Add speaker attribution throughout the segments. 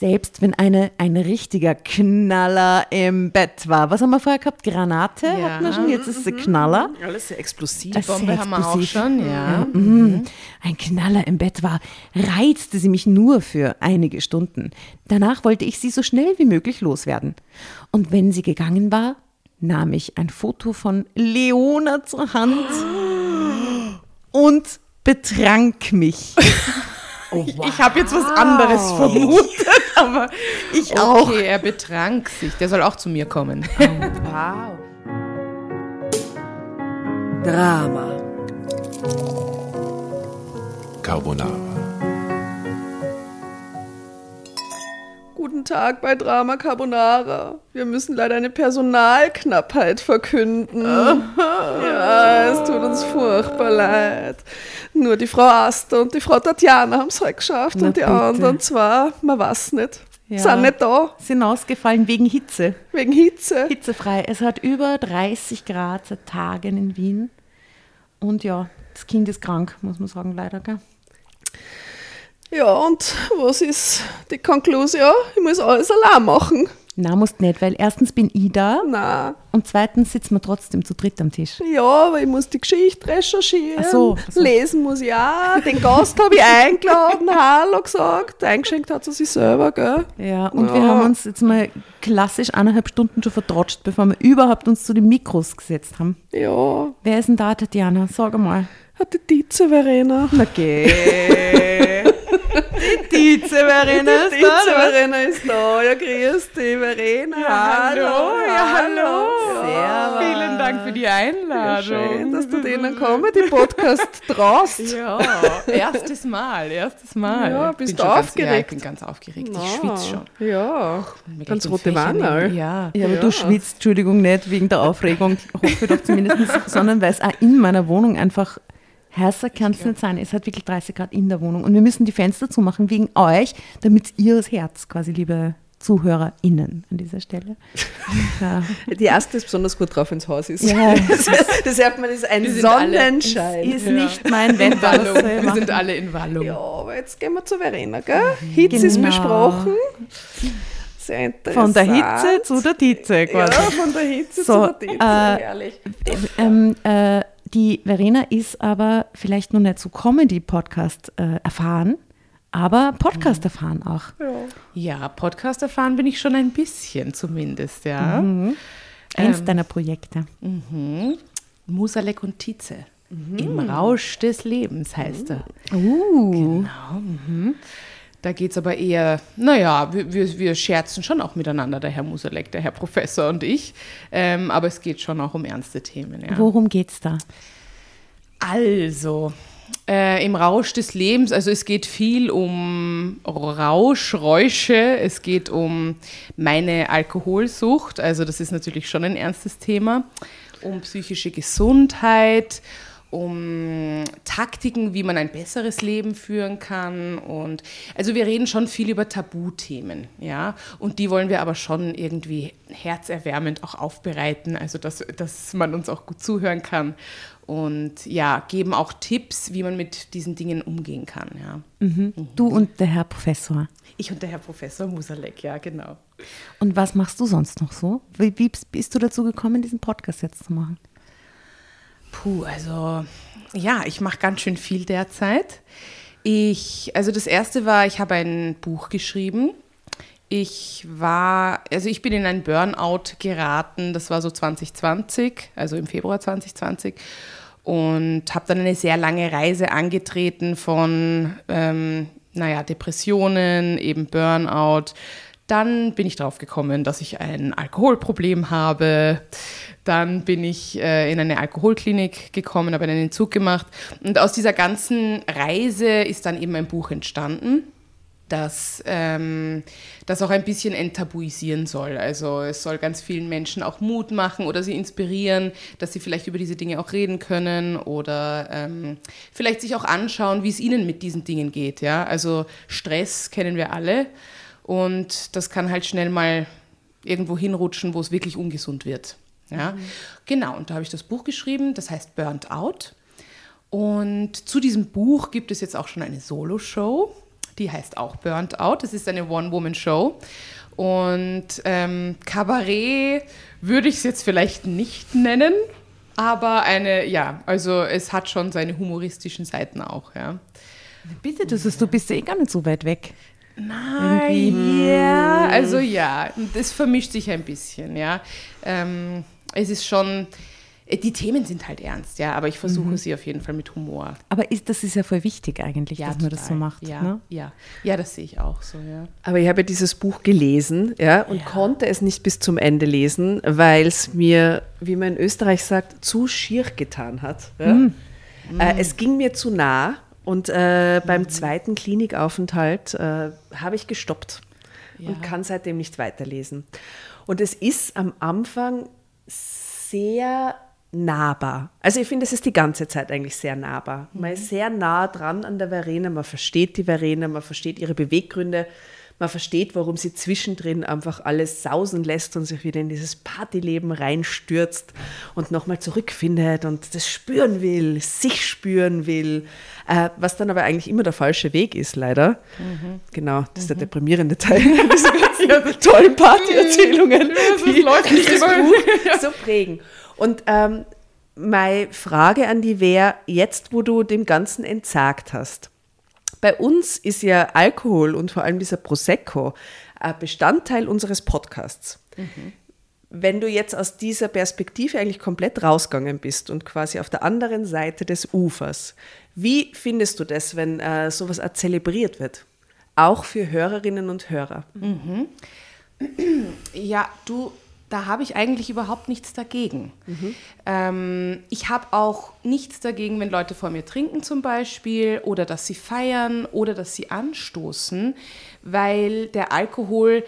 Speaker 1: Selbst wenn eine, ein richtiger Knaller im Bett war. Was haben wir vorher gehabt? Granate
Speaker 2: Ja.
Speaker 1: hatten wir schon, jetzt ist es ein Knaller.
Speaker 2: Alles sehr explosiv.
Speaker 1: Das ist
Speaker 2: Bombe
Speaker 1: sehr
Speaker 2: haben wir auch
Speaker 1: explosiv.
Speaker 2: schon, ja.
Speaker 1: Mhm. Ein Knaller im Bett war, reizte sie mich nur für einige Stunden. Danach wollte ich sie so schnell wie möglich loswerden. Und wenn sie gegangen war, nahm ich ein Foto von Leona zur Hand und betrank mich. Ich habe jetzt was anderes vermutet, aber ich auch.
Speaker 2: Okay, er betrank sich. Der soll auch zu mir kommen.
Speaker 3: Wow. Drama.
Speaker 4: Carbonara.
Speaker 5: Guten Tag bei Drama Carbonara. Wir müssen leider eine Personalknappheit verkünden. ja, es tut uns furchtbar leid. Nur die Frau Asta und die Frau Tatjana haben es heute geschafft
Speaker 1: Na
Speaker 5: und die
Speaker 1: bitte.
Speaker 5: anderen zwei, man weiß nicht,
Speaker 1: Ja.
Speaker 5: sind nicht da,
Speaker 1: Sind ausgefallen wegen Hitze.
Speaker 5: wegen Hitze.
Speaker 1: Hitzefrei. Es hat über 30 Grad seit Tagen in Wien. Und ja, das Kind ist krank, muss man sagen, leider. Gell?
Speaker 5: Ja, und was ist die Konklusion? Ich muss alles allein machen.
Speaker 1: Na, musst nicht, weil erstens bin ich da
Speaker 5: Na,
Speaker 1: und zweitens sitzen wir trotzdem zu dritt am Tisch.
Speaker 5: ja, aber ich muss die Geschichte recherchieren.
Speaker 1: Ach so, ach so.
Speaker 5: Lesen muss ich auch. Den Gast habe ich eingeladen, Hallo gesagt. Eingeschenkt hat sie sich selber, gell?
Speaker 1: Ja, und wir
Speaker 5: Ja.
Speaker 1: haben uns jetzt mal klassisch eineinhalb Stunden schon vertrotscht, bevor wir überhaupt uns zu den Mikros gesetzt haben.
Speaker 5: Ja,
Speaker 1: Wer ist denn da, Tatjana? Sag mal.
Speaker 5: hat die Dize Verena.
Speaker 1: Okay. Die Verena
Speaker 5: Die Dize Verena ist da. Ja, grüß dich, Verena.
Speaker 2: hallo, ja, hallo.
Speaker 1: Servus.
Speaker 2: Vielen Dank für die
Speaker 5: Ja,
Speaker 2: Einladung.
Speaker 5: schön, dass du denen Comedy-Podcast traust.
Speaker 2: Ja, erstes Mal, erstes Mal.
Speaker 5: Ja, bist
Speaker 2: bin
Speaker 5: du
Speaker 2: schon Ganz, ja, ich
Speaker 5: aufgeregt?
Speaker 2: bin ganz aufgeregt. Ich schwitze schon.
Speaker 5: Ja,
Speaker 2: Mir
Speaker 5: ganz rote Wanne.
Speaker 2: im- Ja.
Speaker 1: Ja, aber
Speaker 5: Ja.
Speaker 1: du schwitzt, Entschuldigung, nicht wegen der Aufregung, hoffe doch zumindest, sondern weil es auch in meiner Wohnung einfach heißer kann es nicht sein. Es hat wirklich 30 Grad in der Wohnung und wir müssen die Fenster zumachen wegen euch, damit ihr das Herz quasi, liebe ZuhörerInnen an dieser Stelle. Ja,
Speaker 5: Die erste ist besonders gut drauf, wenn es Haus ist.
Speaker 1: Ja.
Speaker 5: Hört man, das ist ein
Speaker 2: Wir alle-
Speaker 5: Sonnenschein.
Speaker 1: ist nicht mein Wetter.
Speaker 2: Wir
Speaker 1: machen?
Speaker 2: sind alle in Wallung.
Speaker 5: Ja, aber jetzt gehen wir zu Verena, gell? Hitze ist
Speaker 1: Genau.
Speaker 5: besprochen. Sehr interessant.
Speaker 1: Von der Hitze zu der
Speaker 5: Ja,
Speaker 1: quasi.
Speaker 5: von der Hitze
Speaker 1: So,
Speaker 5: zu der Hitze.
Speaker 1: äh,
Speaker 5: Herrlich.
Speaker 1: Ähm, äh, die Verena ist aber vielleicht noch nicht so Comedy-Podcast äh, erfahren, aber Podcast erfahren auch.
Speaker 2: Ja, Podcast erfahren bin ich schon ein bisschen zumindest, ja.
Speaker 1: Eins
Speaker 2: Ähm,
Speaker 1: deiner Projekte.
Speaker 2: Mhm. Musalek und Tietze. Im Rausch des Lebens heißt er.
Speaker 1: Uh.
Speaker 2: Genau. Mhm. Da geht es aber eher, naja, wir, wir, wir scherzen schon auch miteinander, der Herr Musalek, der Herr Professor und ich. Ähm, aber es geht schon auch um ernste Themen. Ja.
Speaker 1: Worum geht's da?
Speaker 2: Also, äh, im Rausch des Lebens, also es geht viel um Rausch, Räusche, es geht um meine Alkoholsucht, also das ist natürlich schon ein ernstes Thema, um psychische Gesundheit, um Taktiken, wie man ein besseres Leben führen kann und also wir reden schon viel über Tabuthemen, ja, und die wollen wir aber schon irgendwie herzerwärmend auch aufbereiten, also dass, dass man uns auch gut zuhören kann und ja, geben auch Tipps, wie man mit diesen Dingen umgehen kann, ja.
Speaker 1: Du und der Herr Professor.
Speaker 2: Ich und der Herr Professor Musalek, ja, genau.
Speaker 1: Und was machst du sonst noch so? Wie, wie bist du dazu gekommen, diesen Podcast jetzt zu machen?
Speaker 2: Puh, also ja, ich mache ganz schön viel derzeit. Ich, also das erste war, ich habe ein Buch geschrieben. Ich war, also ich bin in ein Burnout geraten, das war so 2020, also im Februar 2020 und habe dann eine sehr lange Reise angetreten von, ähm, naja, Depressionen, eben Burnout. Dann bin ich drauf gekommen, dass ich ein Alkoholproblem habe. Dann bin ich äh, in eine Alkoholklinik gekommen, habe einen Entzug gemacht. Und aus dieser ganzen Reise ist dann eben ein Buch entstanden das, ähm, das auch ein bisschen enttabuisieren soll. Also es soll ganz vielen Menschen auch Mut machen oder sie inspirieren, dass sie vielleicht über diese Dinge auch reden können oder ähm, vielleicht sich auch anschauen, wie es ihnen mit diesen Dingen geht. Ja? Also Stress kennen wir alle und das kann halt schnell mal irgendwo hinrutschen, wo es wirklich ungesund wird. Ja? Genau, und da habe ich das Buch geschrieben, das heißt Burnt Out. Und zu diesem Buch gibt es jetzt auch schon eine Solo-Show. die heißt auch Burnt Out. Das ist eine One-Woman-Show. Und ähm, Kabarett würde ich es jetzt vielleicht nicht nennen, aber eine, ja, also es hat schon seine humoristischen Seiten auch, ja.
Speaker 1: Bitte, das ist, du bist eh gar nicht so weit weg.
Speaker 2: Nein, ja, also ja, das vermischt sich ein bisschen, ja. Ähm, es ist schon, die Themen sind halt ernst, ja, aber ich versuche sie auf jeden Fall mit Humor.
Speaker 1: Aber ist, das ist ja voll wichtig eigentlich, dass man das so
Speaker 2: total.
Speaker 1: macht.
Speaker 2: Ja,
Speaker 1: Ne?
Speaker 2: ja, ja, das sehe ich auch so, ja.
Speaker 5: Aber ich habe ja dieses Buch gelesen ja, und konnte es nicht bis zum Ende lesen, weil es mir, wie man in Österreich sagt, zu schier getan hat. Ja. Äh, es ging mir zu nah und äh, beim zweiten Klinikaufenthalt äh, habe ich gestoppt und kann seitdem nicht weiterlesen. Und es ist am Anfang sehr nahbar. Also ich finde, es ist die ganze Zeit eigentlich sehr nahbar. Man ist sehr nah dran an der Verena, man versteht die Verena, man versteht ihre Beweggründe, man versteht, warum sie zwischendrin einfach alles sausen lässt und sich wieder in dieses Partyleben reinstürzt und nochmal zurückfindet und das spüren will, sich spüren will, äh, was dann aber eigentlich immer der falsche Weg ist, leider. Genau, das ist der deprimierende Teil dieser ganzen tollen Partyerzählungen, die
Speaker 2: läuft nicht immer.
Speaker 5: Buch so prägen. Und ähm, meine Frage an die wäre, jetzt wo du dem Ganzen entsagt hast, bei uns ist ja Alkohol und vor allem dieser Prosecco ein Bestandteil unseres Podcasts. Wenn du jetzt aus dieser Perspektive eigentlich komplett rausgegangen bist und quasi auf der anderen Seite des Ufers, wie findest du das, wenn äh, sowas auch zelebriert wird? Auch für Hörerinnen und Hörer.
Speaker 2: Ja, du, da habe ich eigentlich überhaupt nichts dagegen. Ähm, ich habe auch nichts dagegen, wenn Leute vor mir trinken zum Beispiel oder dass sie feiern oder dass sie anstoßen, weil der Alkohol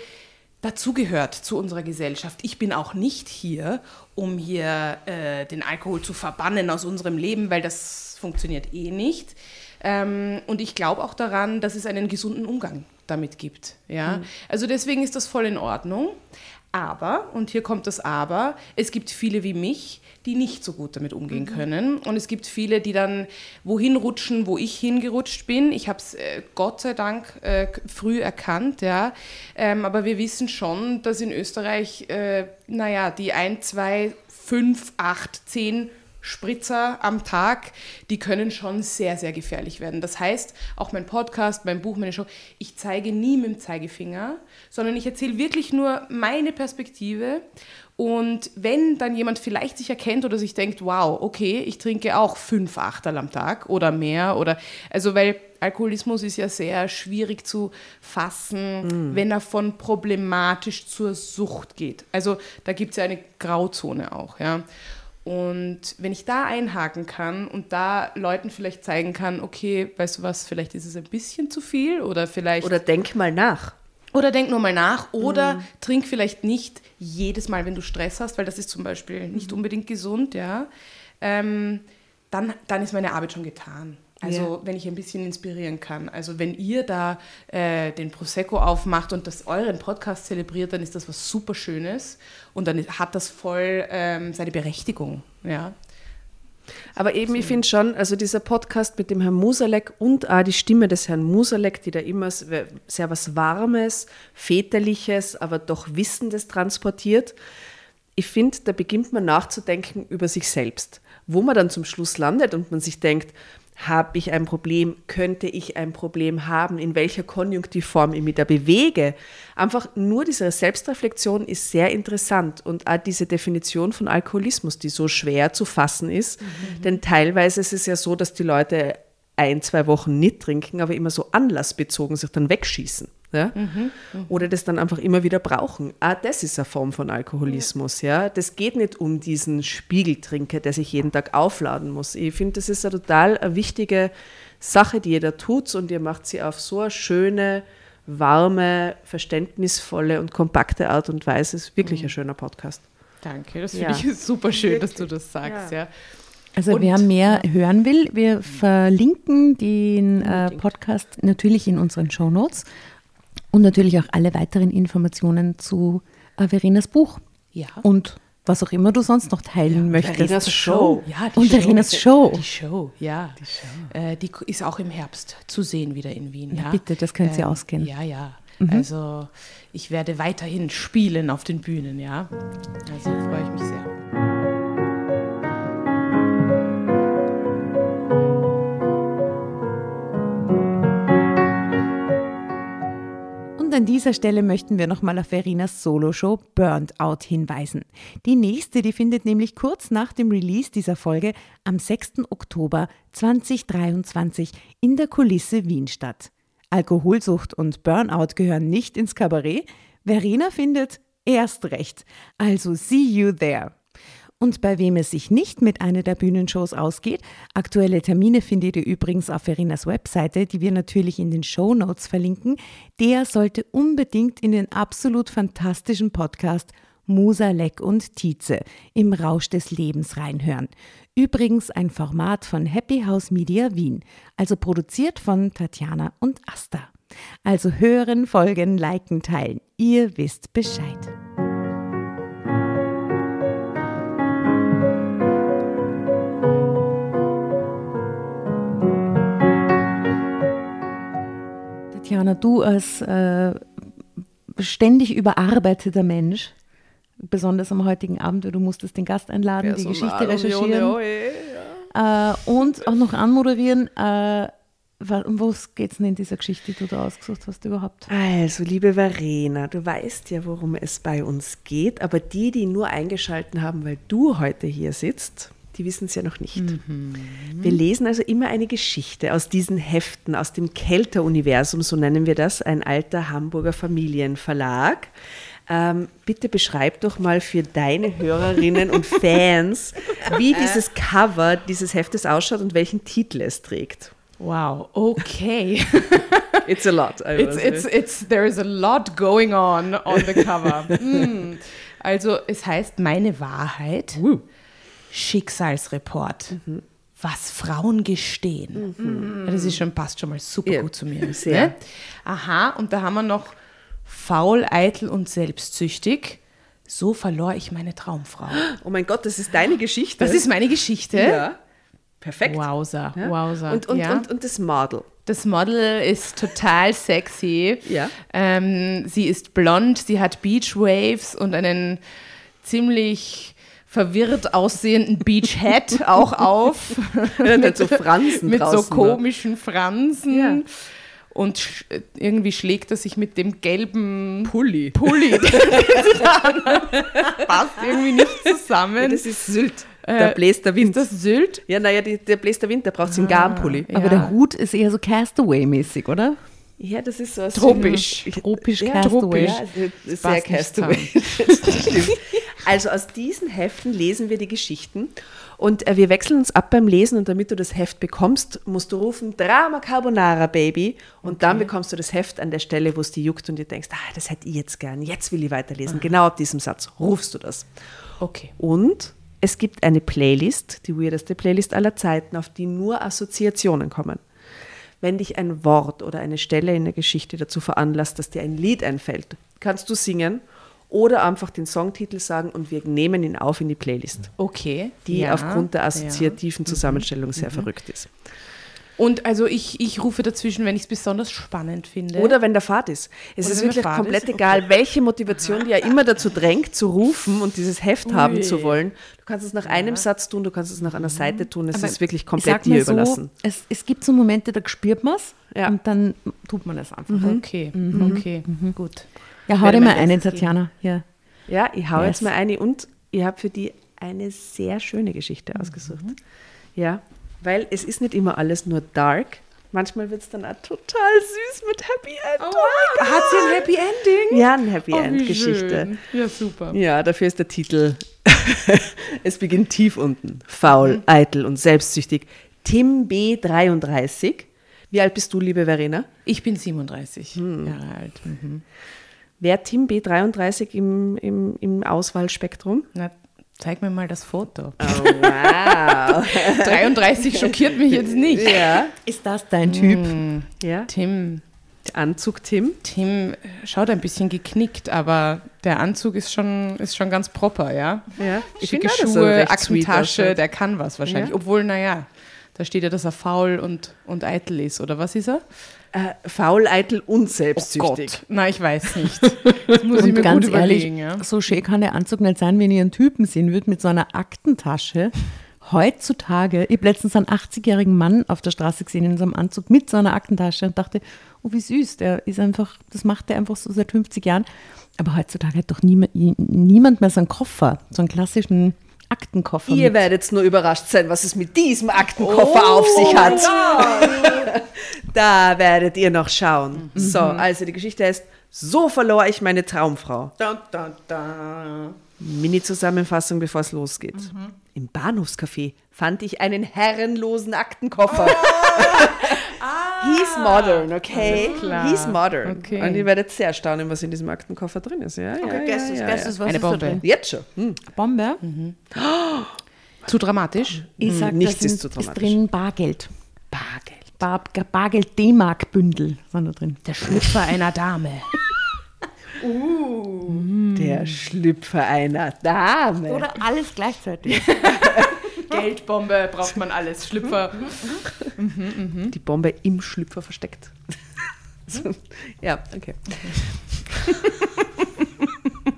Speaker 2: dazugehört zu unserer Gesellschaft. Ich bin auch nicht hier, um hier äh, den Alkohol zu verbannen aus unserem Leben, weil das funktioniert eh nicht. Ähm, und ich glaube auch daran, dass es einen gesunden Umgang damit gibt. Ja? Also deswegen ist das voll in Ordnung. Aber, und hier kommt das Aber, es gibt viele wie mich, die nicht so gut damit umgehen können. Und es gibt viele, die dann wohin rutschen, wo ich hingerutscht bin. Ich habe es äh, Gott sei Dank äh, früh erkannt, ja. Ähm, aber wir wissen schon, dass in Österreich, äh, naja, die 1, 2, 5, 8, 10 Spritzer am Tag, die können schon sehr, sehr gefährlich werden. Das heißt, auch mein Podcast, mein Buch, meine Show, ich zeige nie mit dem Zeigefinger, sondern ich erzähle wirklich nur meine Perspektive. Und wenn dann jemand vielleicht sich erkennt oder sich denkt, wow, okay, ich trinke auch fünf Achtel am Tag oder mehr oder, also weil Alkoholismus ist ja sehr schwierig zu fassen, wenn er von problematisch zur Sucht geht. Also da gibt es ja eine Grauzone auch, ja. Und wenn ich da einhaken kann und da Leuten vielleicht zeigen kann, okay, weißt du was, vielleicht ist es ein bisschen zu viel oder vielleicht.
Speaker 5: Oder denk mal nach.
Speaker 2: Oder denk nur mal nach oder trink vielleicht nicht jedes Mal, wenn du Stress hast, weil das ist zum Beispiel nicht unbedingt gesund, ja. Ähm, dann, dann ist meine Arbeit schon getan. Also wenn ich ein bisschen inspirieren kann. Also wenn ihr da äh, den Prosecco aufmacht und das euren Podcast zelebriert, dann ist das was super Schönes und dann hat das voll ähm, seine Berechtigung, ja.
Speaker 5: Aber eben, ich finde schon, also dieser Podcast mit dem Herrn Musalek und auch die Stimme des Herrn Musalek, die da immer sehr was Warmes, Väterliches, aber doch Wissendes transportiert. Ich finde, da beginnt man nachzudenken über sich selbst. Wo man dann zum Schluss landet und man sich denkt, habe ich ein Problem, könnte ich ein Problem haben, in welcher Konjunktivform ich mich da bewege. Einfach nur diese Selbstreflexion ist sehr interessant und auch diese Definition von Alkoholismus, die so schwer zu fassen ist. Denn teilweise ist es ja so, dass die Leute ein, zwei Wochen nicht trinken, aber immer so anlassbezogen sich dann wegschießen. Ja? Oder das dann einfach immer wieder brauchen. Ah, das ist eine Form von Alkoholismus. Ja? Das geht nicht um diesen Spiegeltrinker, der sich jeden Tag aufladen muss. Ich finde, das ist eine total eine wichtige Sache, die da tut und ihr macht sie auf so eine schöne, warme, verständnisvolle und kompakte Art und Weise. Es ist wirklich ein schöner Podcast.
Speaker 2: Danke, das
Speaker 5: Ja.
Speaker 2: finde ich super schön, dass du das sagst, ja.
Speaker 1: Also
Speaker 2: Und-
Speaker 1: wer mehr hören will, wir verlinken den äh, Podcast natürlich in unseren Shownotes und natürlich auch alle weiteren Informationen zu äh, Verenas Buch
Speaker 2: Ja.
Speaker 1: und was auch immer du sonst noch teilen möchtest.
Speaker 5: Verinas Show.
Speaker 2: Ja, die
Speaker 1: Und
Speaker 2: Show.
Speaker 1: Verinas Show.
Speaker 2: Die Show, ja. Die, Show. Äh, die ist auch im Herbst zu sehen wieder in Wien.
Speaker 1: Na
Speaker 2: ja.
Speaker 1: bitte, das können Sie
Speaker 2: Ähm,
Speaker 1: ausgehen.
Speaker 2: Ja, ja. Also ich werde weiterhin spielen auf den Bühnen, ja. Also freue ich mich sehr.
Speaker 1: Und an dieser Stelle möchten wir nochmal auf Verinas Solo-Show Burned Out hinweisen. Die nächste, die findet nämlich kurz nach dem Release dieser Folge am 6. Oktober 2023 in der Kulisse Wien statt. Alkoholsucht und Burnout gehören nicht ins Kabarett. Verena findet erst recht. Also see you there. Und bei wem es sich nicht mit einer der Bühnenshows ausgeht, aktuelle Termine findet ihr übrigens auf Verinas Webseite, die wir natürlich in den Show Notes verlinken, der sollte unbedingt in den absolut fantastischen Podcast Musa, Leck und Tietze im Rausch des Lebens reinhören. Übrigens ein Format von Happy House Media Wien, also produziert von Tatjana und Asta. Also hören, folgen, liken, teilen. Ihr wisst Bescheid. Tatjana, du als äh, ständig überarbeiteter Mensch, besonders am heutigen Abend, weil du musstest den Gast einladen, die Geschichte recherchieren äh, und auch noch anmoderieren. Äh, um was geht es denn in dieser Geschichte, die du da ausgesucht hast überhaupt?
Speaker 5: Also, liebe Verena, du weißt ja, worum es bei uns geht, aber die, die nur eingeschalten haben, weil du heute hier sitzt, die wissen es ja noch nicht. Wir lesen also immer eine Geschichte aus diesen Heften, aus dem Kelter-Universum, so nennen wir das, ein alter Hamburger Familienverlag. Ähm, bitte beschreib doch mal für deine Hörerinnen und Fans, wie dieses Cover dieses Heftes ausschaut und welchen Titel es trägt.
Speaker 2: Wow, okay.
Speaker 5: It's a lot.
Speaker 2: It's, it's, it's, there is a lot going on on the cover. Mm. Also es heißt Meine Wahrheit, Schicksalsreport, was Frauen gestehen. Ja, Das ist schon, passt schon mal super
Speaker 5: Ja,
Speaker 2: gut zu mir.
Speaker 5: sehr.
Speaker 2: Ne? Aha, und da haben wir noch faul, eitel und selbstsüchtig. So verlor ich meine Traumfrau.
Speaker 5: Oh mein Gott, das ist deine Geschichte.
Speaker 2: Das ist meine Geschichte.
Speaker 5: ja. Perfekt.
Speaker 2: Wowser,
Speaker 5: Ja.
Speaker 2: wowser.
Speaker 5: Und, und,
Speaker 2: ja.
Speaker 5: und, und das Model.
Speaker 2: Das Model ist total sexy.
Speaker 5: Ja.
Speaker 2: Ähm, sie ist blond, sie hat Beach Waves und einen ziemlich verwirrt aussehenden Beach Hat auch auf.
Speaker 5: Ja, mit so Fransen
Speaker 2: mit so
Speaker 5: draußen, ne?
Speaker 2: komischen Fransen.
Speaker 5: Ja.
Speaker 2: Und sch irgendwie schlägt er sich mit dem gelben
Speaker 5: Pulli.
Speaker 2: Pulli. Passt irgendwie nicht zusammen.
Speaker 5: Das ist Sylt. Da bläst der Wind.
Speaker 2: Ist das Sylt?
Speaker 5: ja, naja, der bläst der Wind, da braucht es einen Garnpulli.
Speaker 2: Ja.
Speaker 1: Aber der Hut ist eher so Castaway-mäßig, oder?
Speaker 5: Ja, das ist so ein
Speaker 2: Tropisch.
Speaker 5: Syn-
Speaker 1: Tropisch
Speaker 5: ja,
Speaker 1: Castaway.
Speaker 5: Ja, also das ist
Speaker 2: Passt
Speaker 5: sehr Castaway. Also aus diesen Heften lesen wir die Geschichten und äh, wir wechseln uns ab beim Lesen und damit du das Heft bekommst, musst du rufen Drama Carbonara Baby und dann bekommst du das Heft an der Stelle, wo es dir juckt und du denkst, ah, das hätte ich jetzt gern, jetzt will ich weiterlesen. Genau ab diesem Satz rufst du das.
Speaker 2: Okay.
Speaker 5: Und es gibt eine Playlist, die weirdeste Playlist aller Zeiten, auf die nur Assoziationen kommen. Wenn dich ein Wort oder eine Stelle in der Geschichte dazu veranlasst, dass dir ein Lied einfällt, kannst du singen oder einfach den Songtitel sagen und wir nehmen ihn auf in die Playlist,
Speaker 2: Okay.
Speaker 5: die
Speaker 2: Ja,
Speaker 5: aufgrund der
Speaker 2: ja.
Speaker 5: assoziativen Zusammenstellung sehr verrückt ist.
Speaker 2: Und also ich, ich rufe dazwischen, wenn ich es besonders spannend finde.
Speaker 5: Oder wenn der Fahrt ist. Es
Speaker 2: Oder
Speaker 5: ist wirklich komplett
Speaker 2: ist,
Speaker 5: egal, welche Motivation dir ja immer dazu drängt, zu rufen und dieses Heft haben zu wollen. Du kannst es nach einem Satz tun, du kannst es nach einer Seite tun. Es
Speaker 1: Aber
Speaker 5: ist wirklich
Speaker 1: ich
Speaker 5: komplett
Speaker 1: sag mal
Speaker 5: dir überlassen.
Speaker 1: So, es, es gibt so Momente, da spürt man es
Speaker 5: Ja.
Speaker 1: und dann tut man es einfach.
Speaker 2: Okay, okay, gut.
Speaker 1: Ja, hau dir mal eine, Tatjana. Ja.
Speaker 5: Ja, ich hau
Speaker 1: Yes.
Speaker 5: jetzt mal eine und ich habe für die eine sehr schöne Geschichte ausgesucht. Ja, weil es ist nicht immer alles nur dark. Manchmal wird es dann auch total süß mit Happy End. Oh
Speaker 2: Hat sie ein Happy Ending?
Speaker 5: Ja, eine Happy
Speaker 2: Oh, wie
Speaker 5: End Geschichte.
Speaker 2: schön. Ja, super.
Speaker 5: Ja, dafür ist der Titel Es beginnt tief unten. Faul, eitel und selbstsüchtig. Tim B33. Wie alt bist du, liebe Verena?
Speaker 2: Ich bin 37
Speaker 5: Hm.
Speaker 2: Jahre alt. Mhm.
Speaker 5: Wer Tim B33 im, im, im Auswahlspektrum?
Speaker 2: Na, zeig mir mal das Foto.
Speaker 5: Oh, wow.
Speaker 2: 33 schockiert mich jetzt nicht.
Speaker 5: ja.
Speaker 1: Ist das dein Typ?
Speaker 5: ja.
Speaker 2: Tim
Speaker 5: Anzug, Tim?
Speaker 2: Tim schaut ein bisschen geknickt, aber der Anzug ist schon, ist schon ganz proper, ja.
Speaker 5: Ja, ich
Speaker 2: Schicke Schuhe,
Speaker 5: sweet
Speaker 2: Aktentasche, der kann was wahrscheinlich.
Speaker 5: Ja.
Speaker 2: Obwohl, naja, da steht ja, dass er faul und, und eitel ist, oder was ist er?
Speaker 5: Äh, faul, eitel und
Speaker 2: Oh
Speaker 5: selbstsüchtig.
Speaker 2: Gott, na, ich weiß nicht. Das muss ich mir
Speaker 1: ganz
Speaker 2: gut
Speaker 1: ehrlich,
Speaker 2: überlegen, ja.
Speaker 1: so schön kann der Anzug nicht sein, wenn ihr einen Typen sehen würdet mit so einer Aktentasche. Heutzutage, ich habe letztens einen 80-jährigen Mann auf der Straße gesehen in so einem Anzug mit so einer Aktentasche und dachte, oh wie süß, der ist einfach, das macht er einfach so seit 50 Jahren. Aber heutzutage hat doch niemand, niemand mehr so einen Koffer, so einen klassischen Aktenkoffer.
Speaker 5: Ihr
Speaker 1: mit.
Speaker 5: werdet nur überrascht sein, was es mit diesem Aktenkoffer auf sich hat. da werdet ihr noch schauen. So, also die Geschichte heißt, so verlor ich meine Traumfrau. Mini-Zusammenfassung, bevor es losgeht. Im Bahnhofscafé fand ich einen herrenlosen Aktenkoffer. He's modern, okay? He's modern.
Speaker 2: Okay.
Speaker 5: Und ihr werdet sehr staunen, was in diesem Aktenkoffer drin ist. Ja, ja, ja,
Speaker 1: Guess es,
Speaker 5: ja,
Speaker 1: guess
Speaker 5: ja.
Speaker 1: was
Speaker 2: Eine
Speaker 1: ist da
Speaker 2: Bombe.
Speaker 1: drin?
Speaker 5: Jetzt schon. Hm.
Speaker 1: Bombe?
Speaker 2: Zu dramatisch?
Speaker 1: Ich sag,
Speaker 5: nichts ist zu dramatisch.
Speaker 1: drin Bargeld.
Speaker 5: Bargeld.
Speaker 1: Bar, Bargeld D-Mark-Bündel waren da drin.
Speaker 2: Der Schlüpfer einer Dame.
Speaker 5: Der Schlüpfer einer Dame.
Speaker 1: Oder alles gleichzeitig.
Speaker 2: Geldbombe braucht man alles. Schlüpfer.
Speaker 5: die Bombe im Schlüpfer versteckt. so, ja, okay.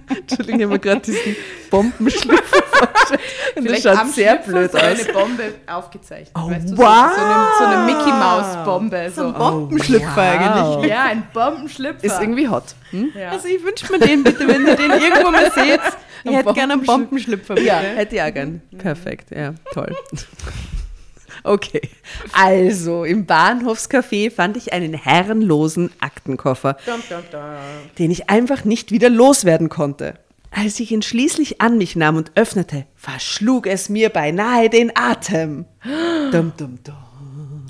Speaker 5: Entschuldigung, ich habe mir gerade diesen Bombenschlüpfer vorgestellt. Und das schaut sehr blöd
Speaker 2: so
Speaker 5: aus.
Speaker 2: eine Bombe aufgezeichnet.
Speaker 1: Oh,
Speaker 2: weißt du,
Speaker 1: wow.
Speaker 2: so, so, eine, so eine Mickey Maus Bombe. So.
Speaker 1: Bombenschlüpfer eigentlich.
Speaker 2: Ja, ein Bombenschlüpfer.
Speaker 5: Ist irgendwie hot. Hm?
Speaker 2: ja.
Speaker 1: Also ich wünsche mir den bitte, wenn ihr den irgendwo mal seht. Ich
Speaker 5: Ein
Speaker 1: hätte gerne einen
Speaker 5: Bombenschlüpfer.
Speaker 1: Bitte.
Speaker 5: Ja, hätte ich auch gern. Perfekt, ja, toll. Okay, also im Bahnhofscafé fand ich einen herrenlosen Aktenkoffer, den ich einfach nicht wieder loswerden konnte. Als ich ihn schließlich an mich nahm und öffnete, verschlug es mir beinahe den Atem. Dum, dum, dum.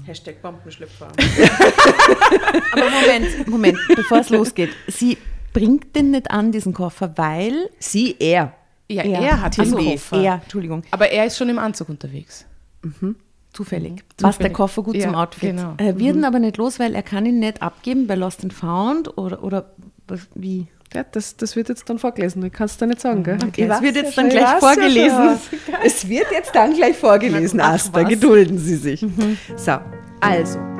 Speaker 2: Hashtag Bombenschlüpfer.
Speaker 1: Aber Moment, Moment, bevor es losgeht. Sie bringt den nicht an, diesen Koffer, weil
Speaker 5: Sie, er.
Speaker 2: Ja, er, hat
Speaker 1: Ach
Speaker 2: den
Speaker 1: so,
Speaker 2: Koffer.
Speaker 1: Er, Entschuldigung,
Speaker 2: Aber er ist schon im Anzug unterwegs.
Speaker 1: Zufällig. Passt der
Speaker 2: Zufällig.
Speaker 1: Koffer gut
Speaker 2: Ja,
Speaker 1: zum Outfit.
Speaker 2: genau.
Speaker 1: Er wird ihn aber nicht los, weil er kann ihn nicht abgeben bei Lost and Found oder, oder wie?
Speaker 5: Ja, das, das wird jetzt dann vorgelesen. Ich kann es dir nicht sagen, gell?
Speaker 1: Okay, es wird jetzt dann
Speaker 5: ich
Speaker 1: gleich vorgelesen.
Speaker 5: Es wird jetzt dann gleich vorgelesen, Asta. Gedulden Sie sich. So, also.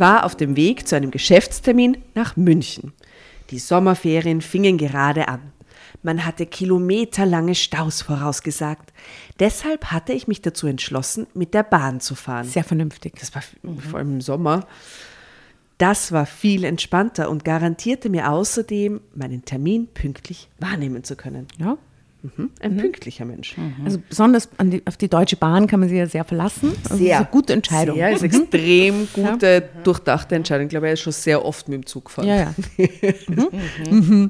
Speaker 5: War auf dem Weg zu einem Geschäftstermin nach München. Die Sommerferien fingen gerade an. Man hatte kilometerlange Staus vorausgesagt. Deshalb hatte ich mich dazu entschlossen, mit der Bahn zu fahren.
Speaker 1: Sehr vernünftig.
Speaker 5: Das war vor allem im Sommer. Das war viel entspannter und garantierte mir außerdem, meinen Termin pünktlich wahrnehmen zu können.
Speaker 1: Ja.
Speaker 5: Mhm. Ein pünktlicher Mensch.
Speaker 1: Also besonders an die, auf die Deutsche Bahn kann man sich ja sehr verlassen. Also das ist eine gute Entscheidung.
Speaker 5: Sehr, ist extrem gute, durchdachte Entscheidung. Ich glaube, er ist schon sehr oft mit dem Zug gefahren.
Speaker 1: Ja, ja.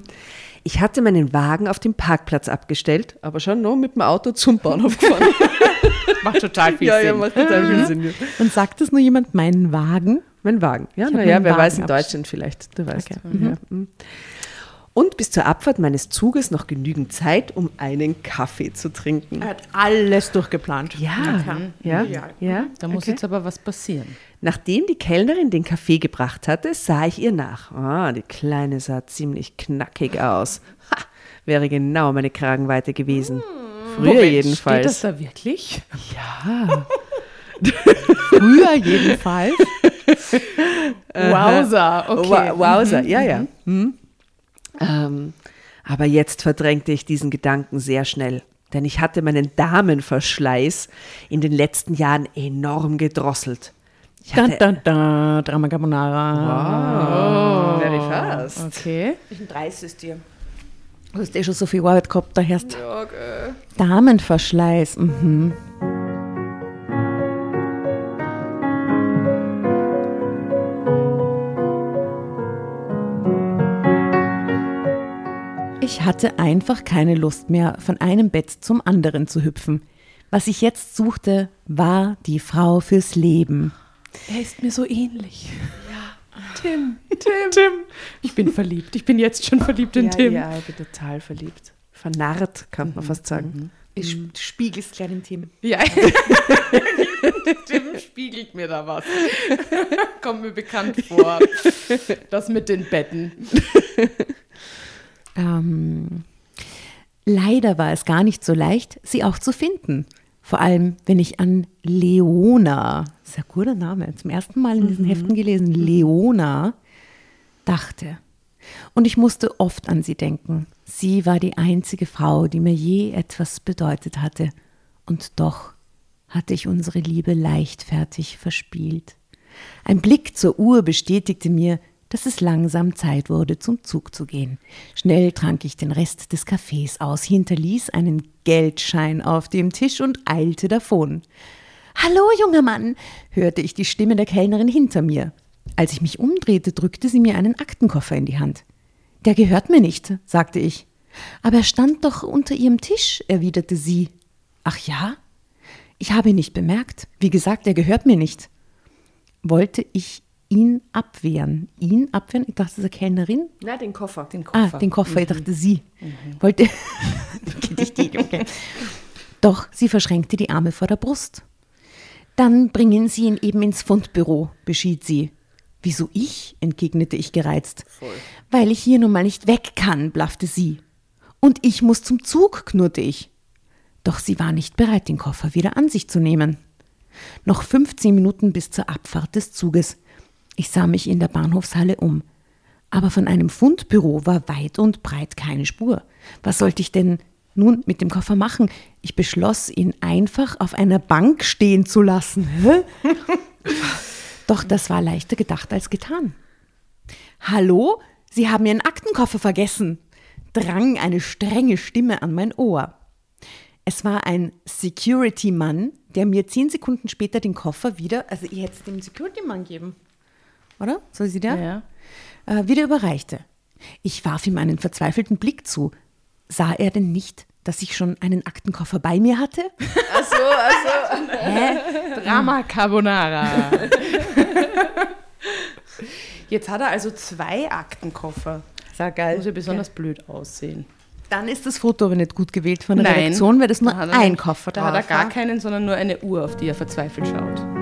Speaker 5: Ich hatte meinen Wagen auf dem Parkplatz abgestellt, aber schon noch mit dem Auto zum Bahnhof gefahren.
Speaker 2: Macht total viel
Speaker 5: ja, ja,
Speaker 2: Sinn.
Speaker 5: macht total viel Sinn. Ja.
Speaker 1: Und sagt es nur jemand, meinen Wagen?
Speaker 5: Mein Wagen. Ja, naja, wer
Speaker 1: Wagen
Speaker 5: weiß in. Deutschland vielleicht. Du weißt.
Speaker 1: Okay.
Speaker 5: Ja. Mhm. Und bis zur Abfahrt meines Zuges noch genügend Zeit, um einen Kaffee zu trinken.
Speaker 1: Er hat alles durchgeplant.
Speaker 5: Ja, ja, ja.
Speaker 2: Da muss
Speaker 5: okay.
Speaker 2: jetzt aber was passieren.
Speaker 5: Nachdem die Kellnerin den Kaffee gebracht hatte, sah ich ihr nach. Ah, die Kleine sah ziemlich knackig aus. Ha, wäre genau meine Kragenweite gewesen. Früher
Speaker 2: Moment,
Speaker 5: jedenfalls.
Speaker 2: Steht das da wirklich?
Speaker 1: Früher jedenfalls.
Speaker 2: Wowza, okay.
Speaker 5: Wowza, ja, ja. Mhm. Ähm, aber jetzt verdrängte ich diesen Gedanken sehr schnell, denn ich hatte meinen Damenverschleiß in den letzten Jahren enorm gedrosselt. Ich hatte,
Speaker 1: dun, dun, Drama Carbonara.
Speaker 5: oh, very fast.
Speaker 2: Okay.
Speaker 1: Welchen Preis ist dir? Du hast eh schon so viel Arbeit gehabt, da herrscht Damenverschleiß. Mhm. Ich hatte einfach keine Lust mehr, von einem Bett zum anderen zu hüpfen. Was ich jetzt suchte, war die Frau fürs Leben.
Speaker 2: Er ist mir so ähnlich. Ja. Tim, Tim, Tim. Ich bin verliebt. Ich bin jetzt schon verliebt in
Speaker 5: Ja,
Speaker 2: Tim.
Speaker 5: ja, ich bin total verliebt. Vernarrt, kann man fast sagen.
Speaker 1: Ich sp- spiegelst gleich den Themen.
Speaker 2: Ja, Tim spiegelt mir da was. Kommt mir bekannt vor. Das mit den Betten.
Speaker 1: Ähm, leider war es gar nicht so leicht, sie auch zu finden. Vor allem, wenn ich an Leona, ein guter Name, zum ersten Mal in diesen Heften gelesen, Leona, dachte. Und ich musste oft an sie denken. Sie war die einzige Frau, die mir je etwas bedeutet hatte. Und doch hatte ich unsere Liebe leichtfertig verspielt. Ein Blick zur Uhr bestätigte mir, dass es langsam Zeit wurde, zum Zug zu gehen. Schnell trank ich den Rest des Kaffees aus, hinterließ einen Geldschein auf dem Tisch und eilte davon. Hallo, junger Mann, hörte ich die Stimme der Kellnerin hinter mir. Als ich mich umdrehte, drückte sie mir einen Aktenkoffer in die Hand. Der gehört mir nicht, sagte ich. Aber er stand doch unter Ihrem Tisch, erwiderte sie. Ach ja? Ich habe ihn nicht bemerkt. Wie gesagt, er gehört mir nicht. Wollte ich ihn abwehren? Ihn abwehren? Ich dachte, das ist eine Kellnerin.
Speaker 5: Na, den Koffer.
Speaker 2: Den Koffer.
Speaker 1: Ah, den Koffer, ich dachte sie. Wollte. Gedichtig, okay. Doch sie verschränkte die Arme vor der Brust. Dann bringen Sie ihn eben ins Fundbüro, beschied sie. Wieso ich? entgegnete ich gereizt. Weil ich hier nun mal nicht weg kann, blaffte sie. Und ich muss zum Zug, knurrte ich. Doch sie war nicht bereit, den Koffer wieder an sich zu nehmen. Noch 15 Minuten bis zur Abfahrt des Zuges. Ich sah mich in der Bahnhofshalle um. Aber von einem Fundbüro war weit und breit keine Spur. Was sollte ich denn nun mit dem Koffer machen? Ich beschloss, ihn einfach auf einer Bank stehen zu lassen. Doch das war leichter gedacht als getan. Hallo, Sie haben Ihren Aktenkoffer vergessen, drang eine strenge Stimme an mein Ohr. Es war ein Security-Mann, der mir zehn Sekunden später den Koffer wieder, also ich hätte es dem Security-Mann geben, oder? Soll sie der?
Speaker 2: Ja.
Speaker 1: Äh, wieder überreichte. Ich warf ihm einen verzweifelten Blick zu. Sah er denn nicht, dass ich schon einen Aktenkoffer bei mir hatte?
Speaker 5: Ach so, ach so.
Speaker 2: Drama Carbonara. Jetzt hat er also zwei Aktenkoffer.
Speaker 1: Sah geil.
Speaker 2: Muss ja besonders blöd aussehen.
Speaker 1: Dann ist das Foto aber nicht gut gewählt von der
Speaker 2: Nein.
Speaker 1: Redaktion, weil das nur
Speaker 2: Da er
Speaker 1: ein Koffer
Speaker 2: Da
Speaker 1: drauf
Speaker 2: hat er gar keinen, sondern nur eine Uhr, auf die er verzweifelt schaut.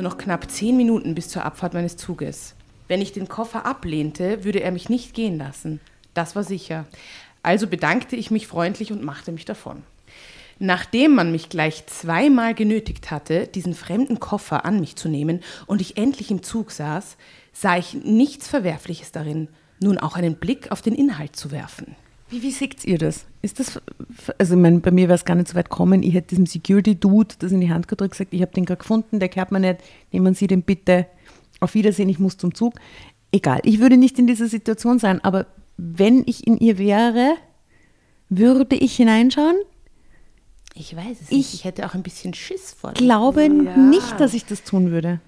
Speaker 2: Nur noch knapp zehn Minuten bis zur Abfahrt meines Zuges. Wenn ich den Koffer ablehnte, würde er mich nicht gehen lassen. Das war sicher. Also bedankte ich mich freundlich und machte mich davon. Nachdem man mich gleich zweimal genötigt hatte, diesen fremden Koffer an mich zu nehmen und ich endlich im Zug saß, sah ich nichts Verwerfliches darin, nun auch einen Blick auf den Inhalt zu werfen.
Speaker 1: Wie, wie seht ihr das? Ist das, also ich meine, bei mir wäre es gar nicht so weit kommen. Ich hätte diesem Security-Dude das in die Hand gedrückt, gesagt, ich habe den gerade gefunden, der gehört mir nicht, nehmen Sie den bitte. Auf Wiedersehen, ich muss zum Zug. Egal, ich würde nicht in dieser Situation sein, aber wenn ich in ihr wäre, würde ich hineinschauen?
Speaker 2: Ich weiß es
Speaker 1: nicht.
Speaker 2: Ich hätte auch ein bisschen Schiss vor.
Speaker 1: Glaube nicht, dass ich das tun würde.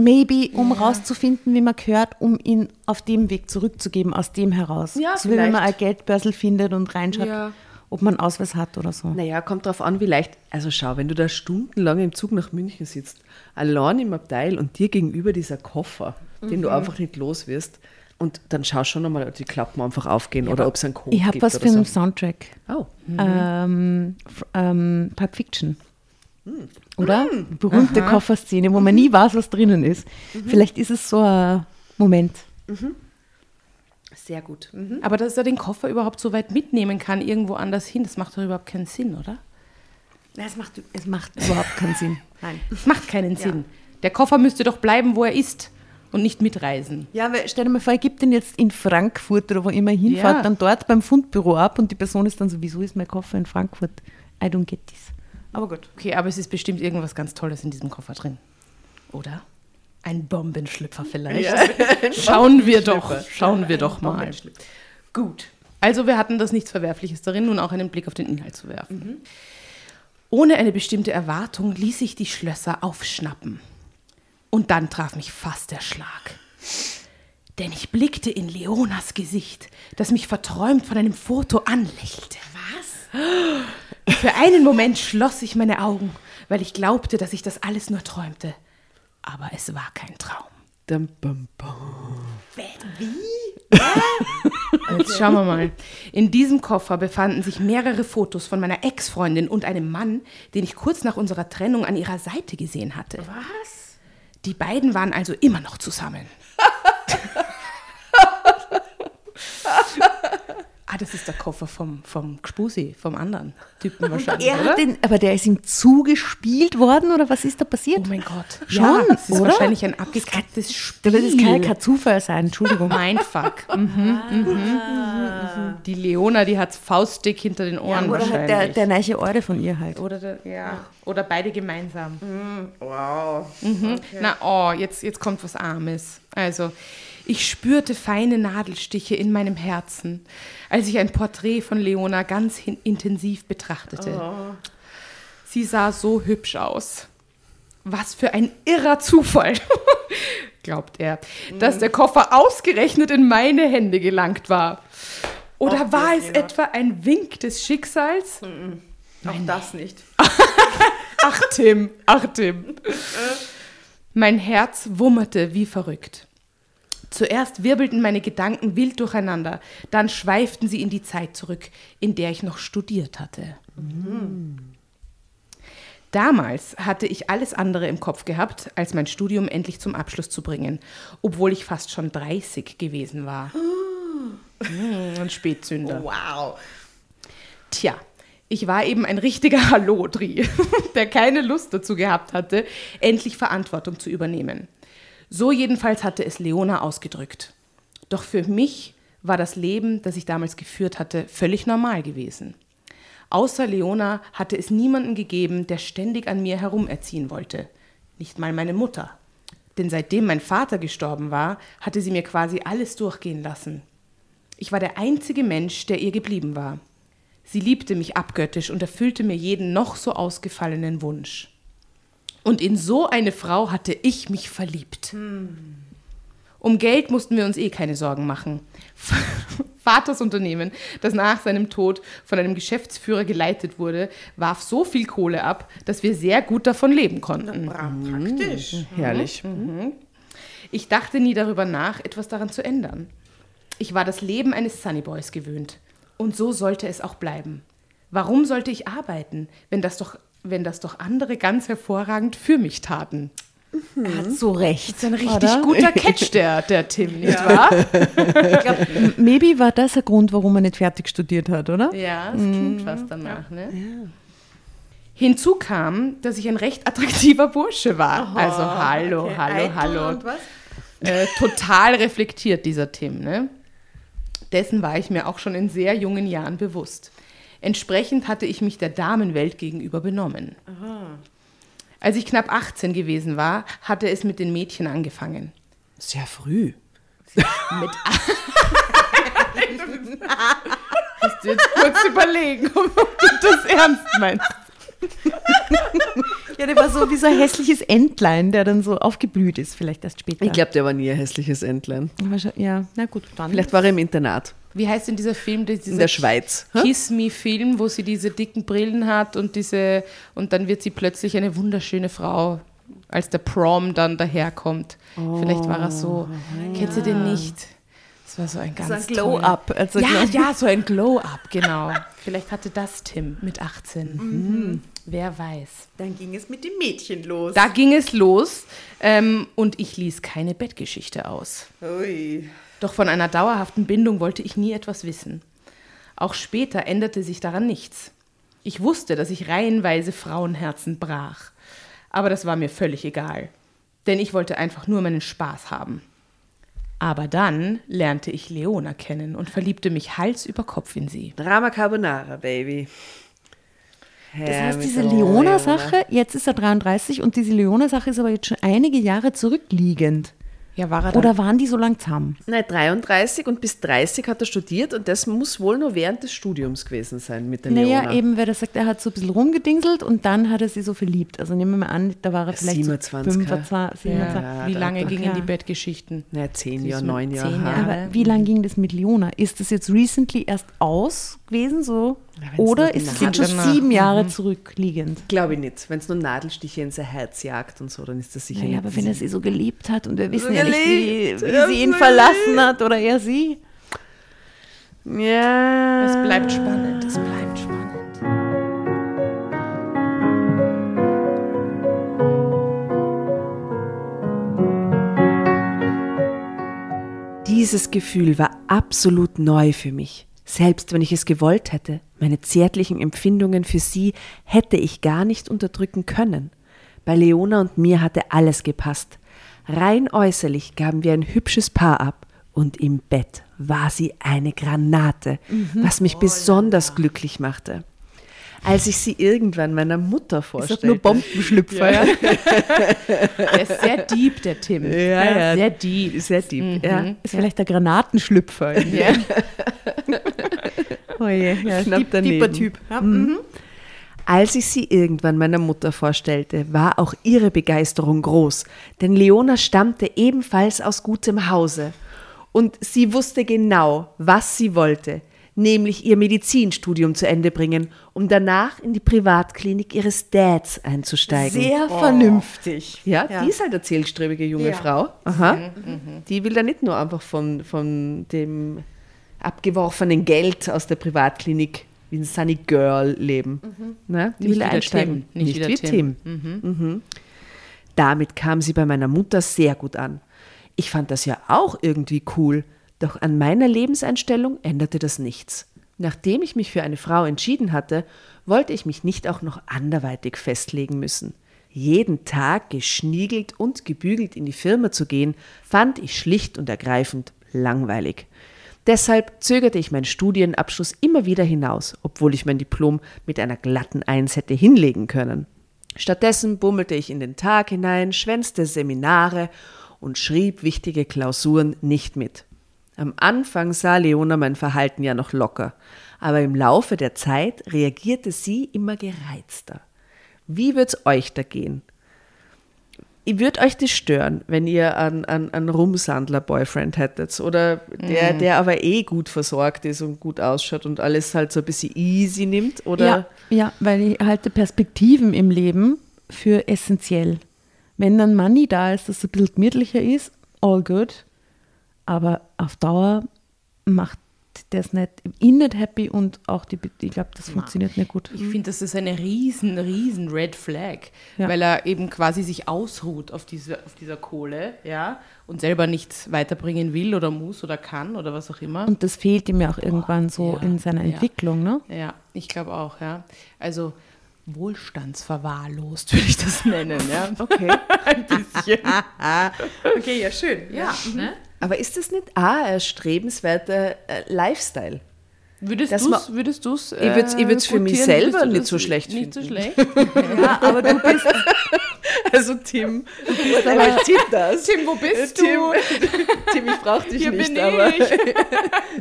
Speaker 1: Maybe, um rauszufinden, wie man gehört, um ihn auf dem Weg zurückzugeben, aus dem heraus.
Speaker 5: Ja,
Speaker 1: so wie wenn man ein
Speaker 5: vielleicht.
Speaker 1: Geldbörsel findet und reinschaut,
Speaker 5: Ja.
Speaker 1: ob man einen Ausweis hat oder so.
Speaker 5: Naja, kommt drauf an, wie leicht. Also schau, wenn du da stundenlang im Zug nach München sitzt, allein im Abteil und dir gegenüber dieser Koffer, den du einfach nicht los wirst, und dann schau schon einmal, ob die Klappen einfach aufgehen oder ob es einen Code
Speaker 1: Ich habe
Speaker 5: gibt
Speaker 1: was für einen
Speaker 5: so.
Speaker 1: Soundtrack.
Speaker 5: Oh.
Speaker 1: Ähm, f- ähm, Pulp Fiction. Oder? Berühmte Kofferszene, wo man nie weiß, was drinnen ist. Vielleicht ist es so ein Moment.
Speaker 5: Sehr gut.
Speaker 2: Aber dass er den Koffer überhaupt so weit mitnehmen kann, irgendwo anders hin, das macht doch überhaupt keinen Sinn, oder?
Speaker 1: Na, Es macht, es macht überhaupt keinen Sinn. Nein.
Speaker 2: Das macht keinen Sinn. Der Koffer müsste doch bleiben, wo er ist und nicht mitreisen.
Speaker 1: Ja, weil stell dir mal vor, ich gebe den jetzt in Frankfurt oder wo immer hinfahrt,
Speaker 2: Ja.
Speaker 1: dann dort beim Fundbüro ab und die Person ist dann so, wieso ist mein Koffer in Frankfurt? I don't get this. Aber gut.
Speaker 2: Okay, aber es ist bestimmt irgendwas ganz Tolles in diesem Koffer drin. Oder? Ein Bombenschlüpfer vielleicht. Schauen wir doch, schauen wir doch mal. Gut. Also wir hatten das nichts Verwerfliches darin, nun auch einen Blick auf den Inhalt zu werfen. Ohne eine bestimmte Erwartung ließ ich die Schlösser aufschnappen. Und dann traf mich fast der Schlag. Denn ich blickte in Leonas Gesicht, das mich verträumt von einem Foto anlächelte. Was? Für einen Moment schloss ich meine Augen, weil ich glaubte, dass ich das alles nur träumte. Aber es war kein Traum.
Speaker 5: Dum, bum, bum.
Speaker 2: Jetzt schauen wir mal. In diesem Koffer befanden sich mehrere Fotos von meiner Ex-Freundin und einem Mann, den ich kurz nach unserer Trennung an ihrer Seite gesehen hatte. Was? Die beiden waren also immer noch zusammen. ah, das ist der Koffer vom, vom Gspusi, vom anderen Typen wahrscheinlich,
Speaker 1: Er
Speaker 2: oder?
Speaker 1: hat den, aber der ist ihm zugespielt worden oder was ist da passiert?
Speaker 2: Oh mein Gott.
Speaker 1: Schon,
Speaker 2: ja, das ist
Speaker 1: oder?
Speaker 2: wahrscheinlich ein abgekacktes Spiel.
Speaker 1: Das kann ja kein Zufall sein, Entschuldigung.
Speaker 2: Mindfuck. Mhm, mhm, mhm. Die Leona, die hat Faustdick hinter den Ohren
Speaker 1: oder
Speaker 2: wahrscheinlich.
Speaker 1: hat der, der neue Eure von ihr halt.
Speaker 2: oder, der, ja. oder beide gemeinsam.
Speaker 5: Wow.
Speaker 2: Mhm. Na, oh, jetzt, jetzt kommt was Armes. Also, ich spürte feine Nadelstiche in meinem Herzen, als ich ein Porträt von Leona ganz intensiv betrachtete. Sie sah so hübsch aus. Was für ein irrer Zufall, glaubt er, dass der Koffer ausgerechnet in meine Hände gelangt war. Oder war es etwa ein Wink des Schicksals?
Speaker 5: Auch das nicht.
Speaker 2: Ach Tim, ach Tim. Mein Herz wummerte wie verrückt. Zuerst wirbelten meine Gedanken wild durcheinander, dann schweiften sie in die Zeit zurück, in der ich noch studiert hatte. Damals hatte ich alles andere im Kopf gehabt, als mein Studium endlich zum Abschluss zu bringen, obwohl ich fast schon 30 gewesen war. Hm, Ein Spätzünder.
Speaker 5: Wow.
Speaker 2: Tja, ich war eben ein richtiger Hallodri, der keine Lust dazu gehabt hatte, endlich Verantwortung zu übernehmen. So jedenfalls hatte es Leona ausgedrückt. Doch für mich war das Leben, das ich damals geführt hatte, völlig normal gewesen. Außer Leona hatte es niemanden gegeben, der ständig an mir herumerziehen wollte. Nicht mal meine Mutter. Denn seitdem mein Vater gestorben war, hatte sie mir quasi alles durchgehen lassen. Ich war der einzige Mensch, der ihr geblieben war. Sie liebte mich abgöttisch und erfüllte mir jeden noch so ausgefallenen Wunsch. Und in so eine Frau hatte ich mich verliebt. Um Geld mussten wir uns eh keine Sorgen machen. Vaters Unternehmen, das nach seinem Tod von einem Geschäftsführer geleitet wurde, warf so viel Kohle ab, dass wir sehr gut davon leben konnten.
Speaker 5: Praktisch. Herrlich.
Speaker 2: Ich dachte nie darüber nach, etwas daran zu ändern. Ich war das Leben eines Sunnyboys gewöhnt. Und so sollte es auch bleiben. Warum sollte ich arbeiten, wenn das doch, wenn das doch andere ganz hervorragend für mich taten?
Speaker 1: Er hat so recht.
Speaker 2: Das ist ein richtig
Speaker 1: oder?
Speaker 2: guter Catch, der, der Tim, nicht wahr?
Speaker 1: Maybe war das ein Grund, warum er nicht fertig studiert hat, oder?
Speaker 2: Ja, es klingt fast danach, ne? Hinzu kam, dass ich ein recht attraktiver Bursche war. also hallo, hallo, hallo. Äh, total reflektiert, dieser Tim. Ne? Dessen war ich mir auch schon in sehr jungen Jahren bewusst. Entsprechend hatte ich mich der Damenwelt gegenüber benommen. Als ich knapp 18 gewesen war, hatte es mit den Mädchen angefangen.
Speaker 5: Sehr früh.
Speaker 2: Mit Musst du jetzt kurz überlegen, ob du das ernst meinst.
Speaker 1: Ja, der war so wie so ein hässliches Entlein, der dann so aufgeblüht ist, vielleicht erst später.
Speaker 5: Ich glaube, der war nie ein hässliches Entlein.
Speaker 1: Ja, na gut, dann.
Speaker 5: Vielleicht war er im Internat
Speaker 2: Wie heißt denn dieser Film, dieser
Speaker 5: in der Schweiz.
Speaker 2: Kiss Me Film, wo sie diese dicken Brillen hat und diese und dann wird sie plötzlich eine wunderschöne Frau, als der Prom dann daherkommt. Vielleicht war er so. Kennst du den nicht? Das war so ein ganz
Speaker 1: so ein Glow-Up. Also
Speaker 2: Ja,
Speaker 1: Glow-
Speaker 2: ja, so ein Glow-Up, genau. Vielleicht hatte das Tim mit 18. Mhm. Wer weiß.
Speaker 1: Dann ging es mit dem Mädchen los.
Speaker 2: Da ging es los ähm, und ich ließ keine Bettgeschichte aus.
Speaker 5: Ui.
Speaker 2: Doch von einer dauerhaften Bindung wollte ich nie etwas wissen. Auch später änderte sich daran nichts. Ich wusste, dass ich reihenweise Frauenherzen brach. Aber das war mir völlig egal. Denn ich wollte einfach nur meinen Spaß haben. Aber dann lernte ich Leona kennen und verliebte mich Hals über Kopf in sie.
Speaker 5: Drama Carbonara, Baby.
Speaker 1: Das heißt, diese Leona-Sache, jetzt ist er 33 und diese Leona-Sache ist aber jetzt schon einige Jahre zurückliegend.
Speaker 2: Ja, war er da?
Speaker 1: Oder waren die so lang zusammen?
Speaker 5: Nein, 33 und bis 30 hat er studiert und das muss wohl nur während des Studiums gewesen sein mit der
Speaker 1: Naja,
Speaker 5: Leona.
Speaker 1: eben, weil er sagt, er hat so ein bisschen rumgedingselt und dann hat er sie so verliebt. Also nehmen wir mal an, da war er vielleicht
Speaker 5: 27,
Speaker 1: so
Speaker 5: gell?
Speaker 1: 25, 27.
Speaker 5: Ja,
Speaker 2: Wie lange
Speaker 5: da-
Speaker 2: gingen
Speaker 1: ja.
Speaker 2: die Bettgeschichten?
Speaker 5: Naja, zehn Jahre,
Speaker 2: mit
Speaker 5: neun Jahre.
Speaker 2: zehn
Speaker 5: ha.
Speaker 2: Jahren.
Speaker 1: Aber wie lange ging das mit Leona? Ist das jetzt recently erst gewesen? So?
Speaker 5: Ja,
Speaker 1: Oder ist es jetzt schon sieben Jahre zurückliegend?
Speaker 5: Glaube ich nicht. Wenn es nur Nadelstiche in sein Herz jagt und so, dann ist das sicher
Speaker 1: Naja,
Speaker 5: nicht.
Speaker 1: aber wenn er sie so geliebt hat und wir wissen ja
Speaker 5: geliebt,
Speaker 1: nicht, wie, wie sie ihn verlassen hat oder er sie.
Speaker 5: ja.
Speaker 2: Es bleibt spannend, es bleibt spannend.
Speaker 5: Dieses Gefühl war absolut neu für mich. Selbst wenn ich es gewollt hätte, meine zärtlichen Empfindungen für sie hätte ich gar nicht unterdrücken können. Bei Leona und mir hatte alles gepasst. Rein äußerlich gaben wir ein hübsches Paar ab und im Bett war sie eine Granate, was mich besonders glücklich machte. Als ich sie irgendwann meiner Mutter
Speaker 1: Ist
Speaker 5: vorstellte,
Speaker 1: nur Bombenschlüpfer, ja.
Speaker 2: Der ist sehr deep, der Tim.
Speaker 5: Ja, ja.
Speaker 2: Sehr deep.
Speaker 5: sehr deep, ja,
Speaker 1: Ist vielleicht der Granatenschlüpfer.
Speaker 2: Ja.
Speaker 1: Oh je, ja,
Speaker 5: Knapp
Speaker 1: deep,
Speaker 5: daneben.
Speaker 1: Typ. Ja, mhm.
Speaker 5: Als ich sie irgendwann meiner Mutter vorstellte, war auch ihre Begeisterung groß, denn Leona stammte ebenfalls aus gutem Hause. Und sie wusste genau, was sie wollte, nämlich ihr Medizinstudium zu Ende bringen, um danach in die Privatklinik ihres Dads einzusteigen.
Speaker 1: Sehr vernünftig.
Speaker 5: ja, die ist halt eine zielstrebige junge
Speaker 1: Ja.
Speaker 5: Frau. Aha. Die will da nicht nur einfach von, von dem abgeworfenen Geld aus der Privatklinik wie ein Sunny Girl leben. Ne? Die
Speaker 2: Nicht
Speaker 5: will einsteigen.
Speaker 2: Tim. Nicht wie der
Speaker 5: wie
Speaker 2: Tim.
Speaker 5: Tim. Mhm. Damit kam sie bei meiner Mutter sehr gut an. Ich fand das ja auch irgendwie cool, doch an meiner Lebenseinstellung änderte das nichts. Nachdem ich mich für eine Frau entschieden hatte, wollte ich mich nicht auch noch anderweitig festlegen müssen. Jeden Tag geschniegelt und gebügelt in die Firma zu gehen, fand ich schlicht und ergreifend langweilig. Deshalb zögerte ich meinen Studienabschluss immer wieder hinaus, obwohl ich mein Diplom mit einer glatten Eins hätte hinlegen können. Stattdessen bummelte ich in den Tag hinein, schwänzte Seminare und schrieb wichtige Klausuren nicht mit. Am Anfang sah Leona mein Verhalten ja noch locker, aber im Laufe der Zeit reagierte sie immer gereizter. Wie wird's euch da gehen? Würde euch das stören, wenn ihr einen, einen, einen Rumsandler-Boyfriend hättet oder der,
Speaker 1: Mhm.
Speaker 5: der aber eh gut versorgt ist und gut ausschaut und alles halt so ein bisschen easy nimmt? Oder?
Speaker 1: Ja, ja, weil ich halte Perspektiven im Leben für essentiell. Wenn dann Money da ist, dass es ein bisschen gemütlicher ist, all good. Aber auf Dauer macht das nicht, ihn nicht happy und auch die, ich glaube, das funktioniert nicht gut.
Speaker 2: Ich finde, das ist eine riesen, riesen Red Flag,
Speaker 1: Ja.
Speaker 2: weil er eben quasi sich ausruht auf, diese, auf dieser Kohle, ja, und selber nichts weiterbringen will oder muss oder kann oder was auch immer.
Speaker 1: Und das fehlt ihm ja auch irgendwann so
Speaker 2: ja,
Speaker 1: in seiner
Speaker 2: ja.
Speaker 1: Entwicklung, ne?
Speaker 2: ja, ich glaube auch, ja. Also wohlstandsverwahrlost würde ich das nennen, ja.
Speaker 5: Okay.
Speaker 2: Ein bisschen. okay, ja, schön. Ja. Ne?
Speaker 5: Aber ist das nicht auch ein erstrebenswerter äh, Lifestyle?
Speaker 2: Würdest du es würdest du's,
Speaker 5: Ich würd's- ich würd's für mich selber
Speaker 2: du
Speaker 5: nicht so schlecht
Speaker 2: Nicht so
Speaker 5: finden.
Speaker 2: schlecht.
Speaker 1: Ja, aber du bist,
Speaker 5: Also Tim, whatever Tim das.
Speaker 2: Tim, wo bist
Speaker 5: Tim,
Speaker 2: du?
Speaker 5: Tim, ich brauche dich
Speaker 2: Hier
Speaker 5: nicht,
Speaker 2: bin
Speaker 5: aber
Speaker 2: ich.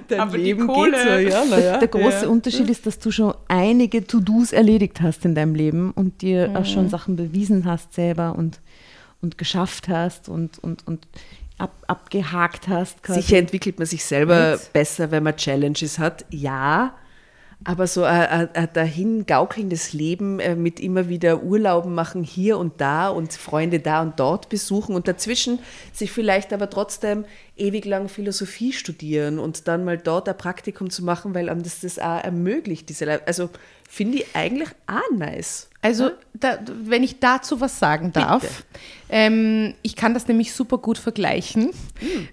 Speaker 5: dein
Speaker 2: Aber die
Speaker 5: Leben
Speaker 2: Kohle.
Speaker 5: geht so. Ja, na ja.
Speaker 1: der große Unterschied ist, dass du schon einige To-Dos erledigt hast in deinem Leben und dir auch schon Sachen bewiesen hast selber und, und geschafft hast und, und, und ab, abgehakt hast. quasi.
Speaker 5: Sicher entwickelt man sich selber
Speaker 1: Jetzt.
Speaker 5: besser, wenn man Challenges hat. Ja, aber so ein, ein, ein dahin gaukelndes Leben äh, mit immer wieder Urlauben machen hier und da und Freunde da und dort besuchen und dazwischen sich vielleicht aber trotzdem ewig lang Philosophie studieren und dann mal dort ein Praktikum zu machen, weil einem das das auch ermöglicht. Diese, also finde ich eigentlich auch nice.
Speaker 2: Also, da, wenn ich dazu was sagen darf, ähm, ich kann das nämlich super gut vergleichen.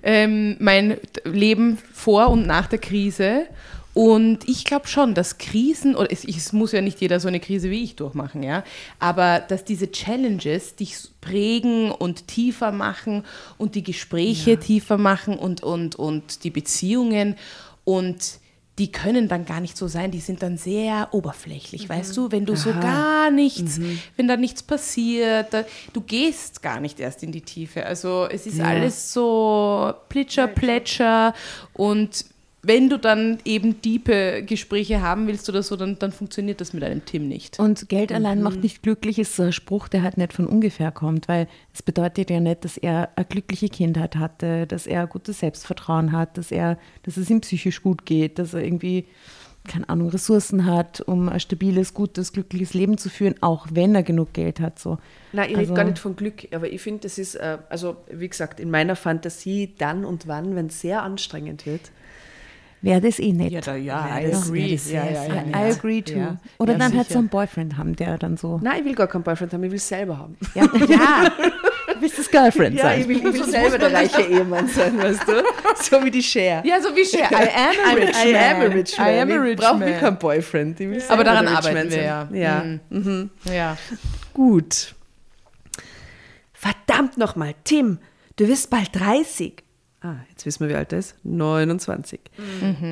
Speaker 2: Ähm, mein Leben vor und nach der Krise. Und ich glaube schon, dass Krisen, oder es, es muss ja nicht jeder so eine Krise wie ich durchmachen, ja, aber dass diese Challenges dich prägen und tiefer machen und die Gespräche tiefer machen und, und, und die Beziehungen. Und die können dann gar nicht so sein, die sind dann sehr oblechlich, weißt du, wenn du so gar nichts, wenn da nichts passiert, da, du gehst gar nicht erst in die Tiefe. Also es ist alles so plitscher, plätscher und wenn du dann eben tiefe Gespräche haben willst oder so, dann, dann funktioniert das mit einem Tim nicht.
Speaker 1: Und Geld allein macht nicht glücklich, ist so ein Spruch, der halt nicht von ungefähr kommt, weil es bedeutet ja nicht, dass er eine glückliche Kindheit hatte, dass er gutes Selbstvertrauen hat, dass er, dass es ihm psychisch gut geht, dass er irgendwie keine Ahnung, Ressourcen hat, um ein stabiles, gutes, glückliches Leben zu führen, auch wenn er genug Geld hat. So.
Speaker 5: Nein, ich
Speaker 1: Also-
Speaker 5: rede gar nicht von Glück, aber ich finde, das ist, äh, also wie gesagt, in meiner Fantasie dann und wann, wenn es sehr anstrengend wird.
Speaker 1: Wäre das eh nett.
Speaker 2: Ja, da, ja,
Speaker 5: Ja,
Speaker 2: I
Speaker 5: das-
Speaker 2: agree.
Speaker 5: ja, das
Speaker 2: Ja, ja, ja,
Speaker 1: I. I agree too.
Speaker 2: Ja.
Speaker 1: Oder
Speaker 2: Ja,
Speaker 1: dann halt so einen Boyfriend haben, der dann so.
Speaker 5: Nein, ich will gar keinen Boyfriend haben, ich will es selber haben.
Speaker 1: Ja, ja. du willst das Girlfriend sein.
Speaker 5: ich will, ich will selber der reiche Ehemann sein, weißt du? So wie die Cher.
Speaker 2: Ja, so wie Cher. I am a rich
Speaker 5: I
Speaker 2: man.
Speaker 5: am a rich man.
Speaker 2: I am a
Speaker 5: ich
Speaker 2: rich
Speaker 5: brauche
Speaker 2: man.
Speaker 5: mir keinen Boyfriend. Ich will
Speaker 2: Aber daran arbeiten
Speaker 5: Man
Speaker 2: wir ja.
Speaker 5: Ja.
Speaker 2: Mhm. Ja.
Speaker 5: Gut. Verdammt nochmal, Tim, du wirst bald 30. Ah, jetzt wissen wir, wie alt er ist. 29.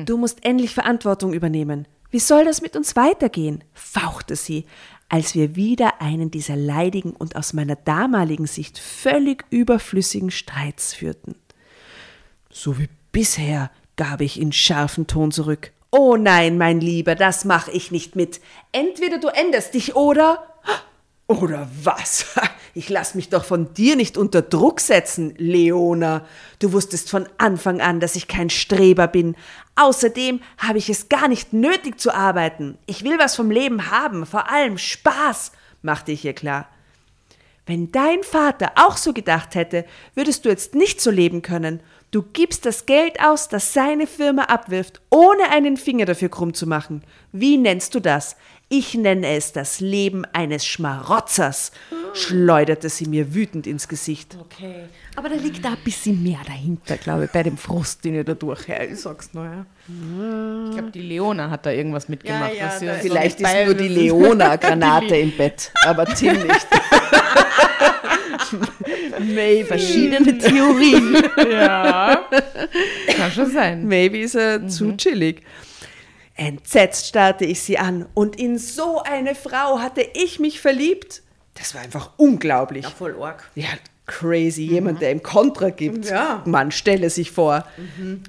Speaker 5: Du musst endlich Verantwortung übernehmen. Wie soll das mit uns weitergehen? fauchte sie, als wir wieder einen dieser leidigen und aus meiner damaligen Sicht völlig überflüssigen Streits führten. So wie bisher, gab ich in scharfem Ton zurück. Oh nein, mein Lieber, das mach ich nicht mit. Entweder du änderst dich oder. Oder was? Ich lass mich doch von dir nicht unter Druck setzen, Leona. Du wusstest von Anfang an, dass ich kein Streber bin. Außerdem habe ich es gar nicht nötig zu arbeiten. Ich will was vom Leben haben, vor allem Spaß, machte ich ihr klar. Wenn dein Vater auch so gedacht hätte, würdest du jetzt nicht so leben können. Du gibst das Geld aus, das seine Firma abwirft, ohne einen Finger dafür krumm zu machen. Wie nennst du das? Ich nenne es das Leben eines Schmarotzers, schleuderte sie mir wütend ins Gesicht.
Speaker 1: Okay. Aber da liegt da ein bisschen mehr dahinter, glaube ich, bei dem Frust, den ich da durchhöre. Ich sag's nur, ja.
Speaker 2: Ich glaube, die Leona hat da irgendwas mitgemacht.
Speaker 1: Ja, ja, da-
Speaker 5: Vielleicht ist
Speaker 2: bei-
Speaker 5: nur die Leona Granate im Bett, aber Tim nicht. Maybe.
Speaker 1: Verschiedene Theorien.
Speaker 2: Ja. Kann schon sein.
Speaker 5: Maybe ist er zu chillig. Entsetzt starrte ich sie an und in so eine Frau hatte ich mich verliebt. Das war einfach unglaublich.
Speaker 1: voll arg.
Speaker 5: Ja, crazy, jemand, der ihm Kontra gibt.
Speaker 1: Ja.
Speaker 5: Man stelle sich vor.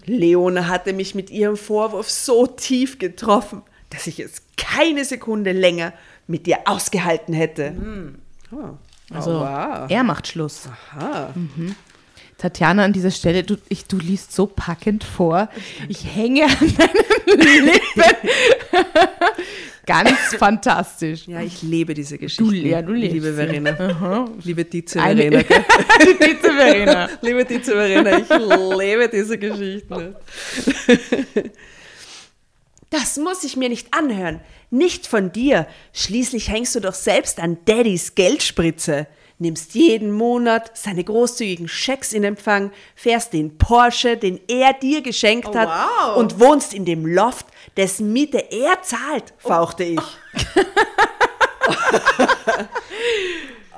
Speaker 5: Leone hatte mich mit ihrem Vorwurf so tief getroffen, dass ich es keine Sekunde länger mit dir ausgehalten hätte. Oh.
Speaker 2: Also,
Speaker 5: oh, wow.
Speaker 2: er macht Schluss.
Speaker 5: Aha.
Speaker 2: Tatjana, an dieser Stelle, du, ich, du liest so packend vor. Ich hänge an deinen Lippen. Ganz fantastisch.
Speaker 5: Ja, ich liebe diese Geschichte.
Speaker 2: Du, ja, du lebst
Speaker 5: Liebe. Verena. Liebe Dize
Speaker 2: Eine-
Speaker 5: Verena. gell?
Speaker 2: Die Pizza Verena.
Speaker 5: Liebe Dize Verena, ich liebe diese Geschichten. Das muss ich mir nicht anhören. Nicht von dir. Schließlich hängst du doch selbst an Daddys Geldspritze. Nimmst jeden Monat seine großzügigen Schecks in Empfang, fährst den Porsche, den er dir geschenkt hat
Speaker 1: wow.
Speaker 5: und wohnst in dem Loft, dessen Miete er zahlt, fauchte ich.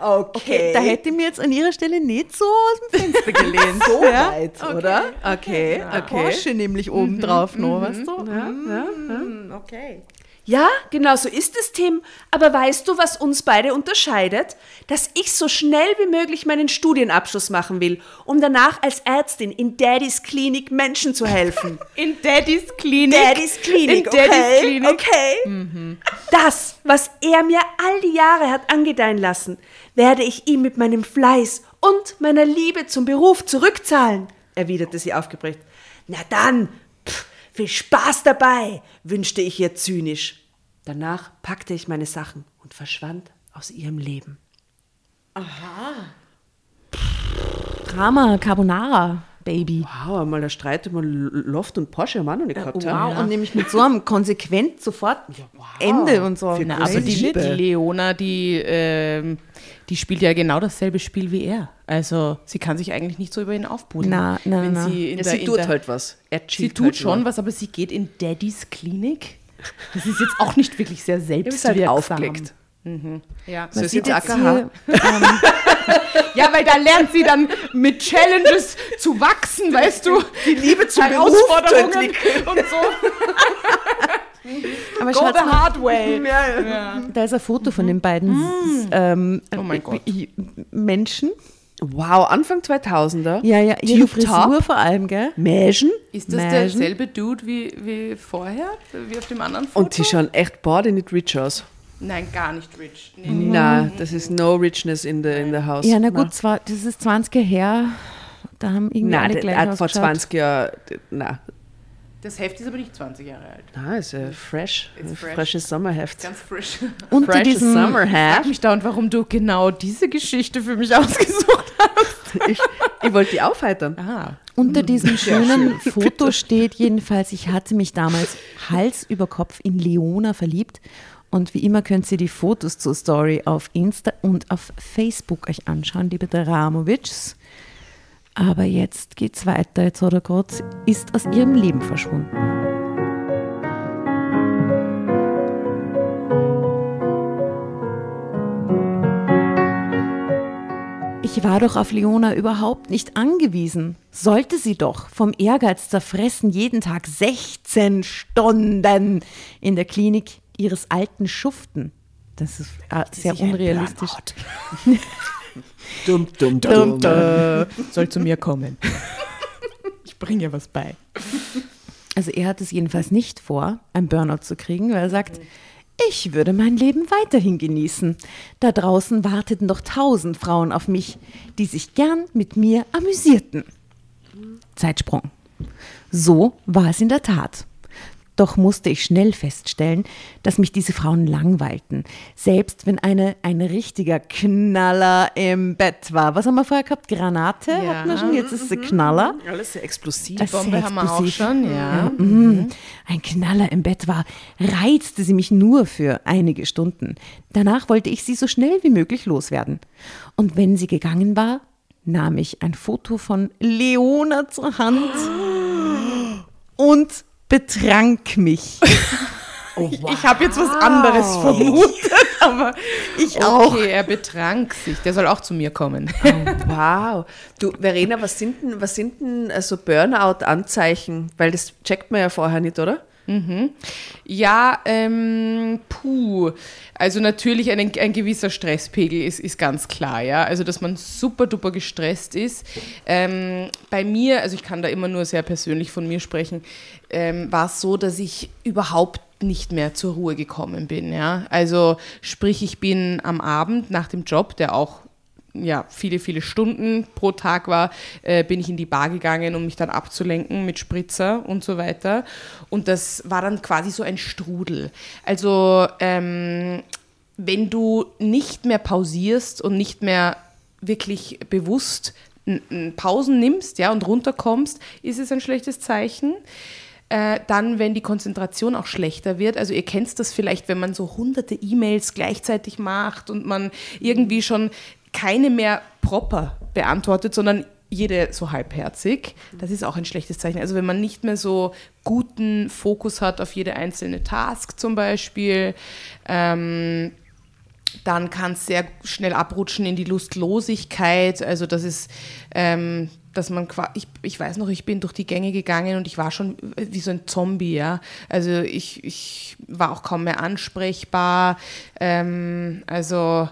Speaker 5: okay.
Speaker 1: Da hätte ich mir jetzt an ihrer Stelle nicht so aus dem Fenster gelehnt.
Speaker 5: so
Speaker 1: ja?
Speaker 5: weit, oder? Okay, okay.
Speaker 1: Porsche nämlich oben drauf noch, weißt du?
Speaker 5: Ja, ja, ja.
Speaker 1: Mm, Okay.
Speaker 5: Ja, genau so ist es, Tim. Aber weißt du, was uns beide unterscheidet? Dass ich so schnell wie möglich meinen Studienabschluss machen will, um danach als Ärztin in Daddys Klinik Menschen zu helfen.
Speaker 2: In Daddys Klinik.
Speaker 5: Daddys Klinik,
Speaker 2: In Daddys
Speaker 5: okay?
Speaker 2: Klinik.
Speaker 5: Okay. Das, was er mir all die Jahre hat angedeihen lassen, werde ich ihm mit meinem Fleiß und meiner Liebe zum Beruf zurückzahlen, erwiderte sie aufgebracht. Na dann, viel Spaß dabei, wünschte ich ihr zynisch. Danach packte ich meine Sachen und verschwand aus ihrem Leben.
Speaker 1: Drama, Carbonara, Baby.
Speaker 5: Wow, mal der Streit über Loft und Porsche haben wir auch noch nicht gehabt.
Speaker 1: Wow,
Speaker 5: haben.
Speaker 1: und nämlich mit so einem konsequent sofort Ende und so.
Speaker 2: Na, aber die, die. Leona, die, ähm, die spielt ja genau dasselbe Spiel wie er. Also sie kann sich eigentlich nicht so über ihn aufbudeln.
Speaker 1: Na, na,
Speaker 2: Wenn
Speaker 1: na.
Speaker 2: Sie, in
Speaker 5: Ja,
Speaker 2: der,
Speaker 5: sie
Speaker 2: in
Speaker 5: tut
Speaker 2: der,
Speaker 5: halt was. Er
Speaker 2: Sie
Speaker 5: cheat
Speaker 2: tut
Speaker 5: halt
Speaker 2: schon
Speaker 5: nur.
Speaker 2: was, aber sie geht in Daddys Klinik. Das ist jetzt auch nicht wirklich sehr
Speaker 5: halt
Speaker 2: selbstwirksam.
Speaker 5: aufgelegt.
Speaker 2: Ja.
Speaker 5: So
Speaker 1: sieht
Speaker 5: jetzt
Speaker 1: hier, ähm,
Speaker 2: ja, weil da lernt sie dann mit Challenges zu wachsen, weißt du?
Speaker 5: Die Liebe zum
Speaker 2: Herausforderungen
Speaker 5: zu
Speaker 2: und so.
Speaker 1: aber
Speaker 2: Go the hard way. Ja.
Speaker 1: da ist ein Foto von den beiden ähm,
Speaker 2: Oh mein Gott.
Speaker 1: Menschen.
Speaker 5: Wow, Anfang 2000er.
Speaker 1: Ja, ja, ihre
Speaker 5: Tube
Speaker 1: Frisur
Speaker 5: Top.
Speaker 1: vor allem, gell?
Speaker 5: Mägen.
Speaker 2: Ist das
Speaker 1: Mägen.
Speaker 2: derselbe Dude wie, wie vorher? Wie auf dem anderen Foto?
Speaker 5: Und die schauen echt beide nicht rich aus.
Speaker 2: Nein, gar nicht rich. Nee,
Speaker 1: Mhm.
Speaker 2: nee.
Speaker 5: Na, das ist no richness in the, in the house.
Speaker 1: Ja, na gut, zwar, das ist 20 Jahre her. Da haben irgendwie
Speaker 5: Nein,
Speaker 1: alle gleich
Speaker 5: hat vor
Speaker 1: ausgeschaut.
Speaker 5: 20 Jahren, na,
Speaker 2: Das Heft ist aber nicht 20 Jahre alt.
Speaker 4: Ah, ist ein fresh,
Speaker 2: fresh.
Speaker 4: freshes Sommerheft.
Speaker 2: Ganz frisch.
Speaker 1: Unter
Speaker 4: Fresh
Speaker 1: diesem,
Speaker 2: Frag
Speaker 4: Summerheft.
Speaker 2: mich dauernd, warum du genau diese Geschichte für mich ausgesucht hast.
Speaker 4: Ich, ich wollte die aufheitern.
Speaker 2: Ah.
Speaker 1: unter diesem schönen Foto steht jedenfalls, ich hatte mich damals Hals über Kopf in Leona verliebt. Und wie immer könnt ihr die Fotos zur Story auf Insta und auf Facebook euch anschauen, liebe Dramovics. Aber jetzt geht's weiter. Jetzt hat er gerade, ist aus ihrem Leben verschwunden. Ich war doch auf Leona überhaupt nicht angewiesen. Sollte sie doch vom Ehrgeiz zerfressen jeden Tag 16 Stunden in der Klinik ihres alten schuften. Das ist äh, sehr unrealistisch.
Speaker 4: Dumm, dumm,
Speaker 1: Dum, dum.
Speaker 2: Soll zu mir kommen. Ich bringe ihr was bei.
Speaker 1: Also er hat es jedenfalls nicht vor, ein Burnout zu kriegen, weil er sagt, ich würde mein Leben weiterhin genießen. Da draußen warteten doch tausend Frauen auf mich, die sich gern mit mir amüsierten. Zeitsprung. So war es in der Tat. Doch musste ich schnell feststellen, dass mich diese Frauen langweilten. Selbst wenn eine ein richtiger Knaller im Bett war. Was haben wir vorher gehabt? Granate
Speaker 2: Ja.
Speaker 1: hatten wir schon, jetzt ist es ein Knaller.
Speaker 4: Alles sehr explosiv.
Speaker 1: Das
Speaker 2: Bombe
Speaker 1: ist
Speaker 2: haben wir auch
Speaker 1: explosiv.
Speaker 2: schon, ja.
Speaker 1: Mhm. Ein Knaller im Bett war, reizte sie mich nur für einige Stunden. Danach wollte ich sie so schnell wie möglich loswerden. Und wenn sie gegangen war, nahm ich ein Foto von Leona zur Hand und betrank mich.
Speaker 2: Ich habe jetzt was anderes vermutet, aber ich auch. Okay, er betrank sich. Der soll auch zu mir kommen.
Speaker 4: Wow. Du, Verena, was sind denn, was sind denn also Burnout-Anzeichen? Weil das checkt man ja vorher nicht, oder?
Speaker 2: Ja, ähm, puh. Also natürlich ein, ein gewisser Stresspegel ist, ist ganz klar, ja. Also dass man super duper gestresst ist. Ähm, bei mir, also ich kann da immer nur sehr persönlich von mir sprechen, ähm, war es so, dass ich überhaupt nicht mehr zur Ruhe gekommen bin, ja. Also sprich, ich bin am Abend nach dem Job, der auch ja, viele, viele Stunden pro Tag war, äh, bin ich in die Bar gegangen, um mich dann abzulenken mit Spritzer und so weiter. Und das war dann quasi so ein Strudel. Also ähm, wenn du nicht mehr pausierst und nicht mehr wirklich bewusst Pausen nimmst ja, und runterkommst, ist es ein schlechtes Zeichen. Äh, dann, wenn die Konzentration auch schlechter wird, also ihr kennt das vielleicht, wenn man so hunderte E-Mails gleichzeitig macht und man irgendwie schon keine mehr proper beantwortet, sondern jede so halbherzig. Das ist auch ein schlechtes Zeichen. Also wenn man nicht mehr so guten Fokus hat auf jede einzelne Task zum Beispiel, ähm, dann kann es sehr schnell abrutschen in die Lustlosigkeit. Also das ist, ähm, dass man, ich, ich weiß noch, ich bin durch die Gänge gegangen und ich war schon wie so ein Zombie, ja. Also ich, ich war auch kaum mehr ansprechbar. Ähm, also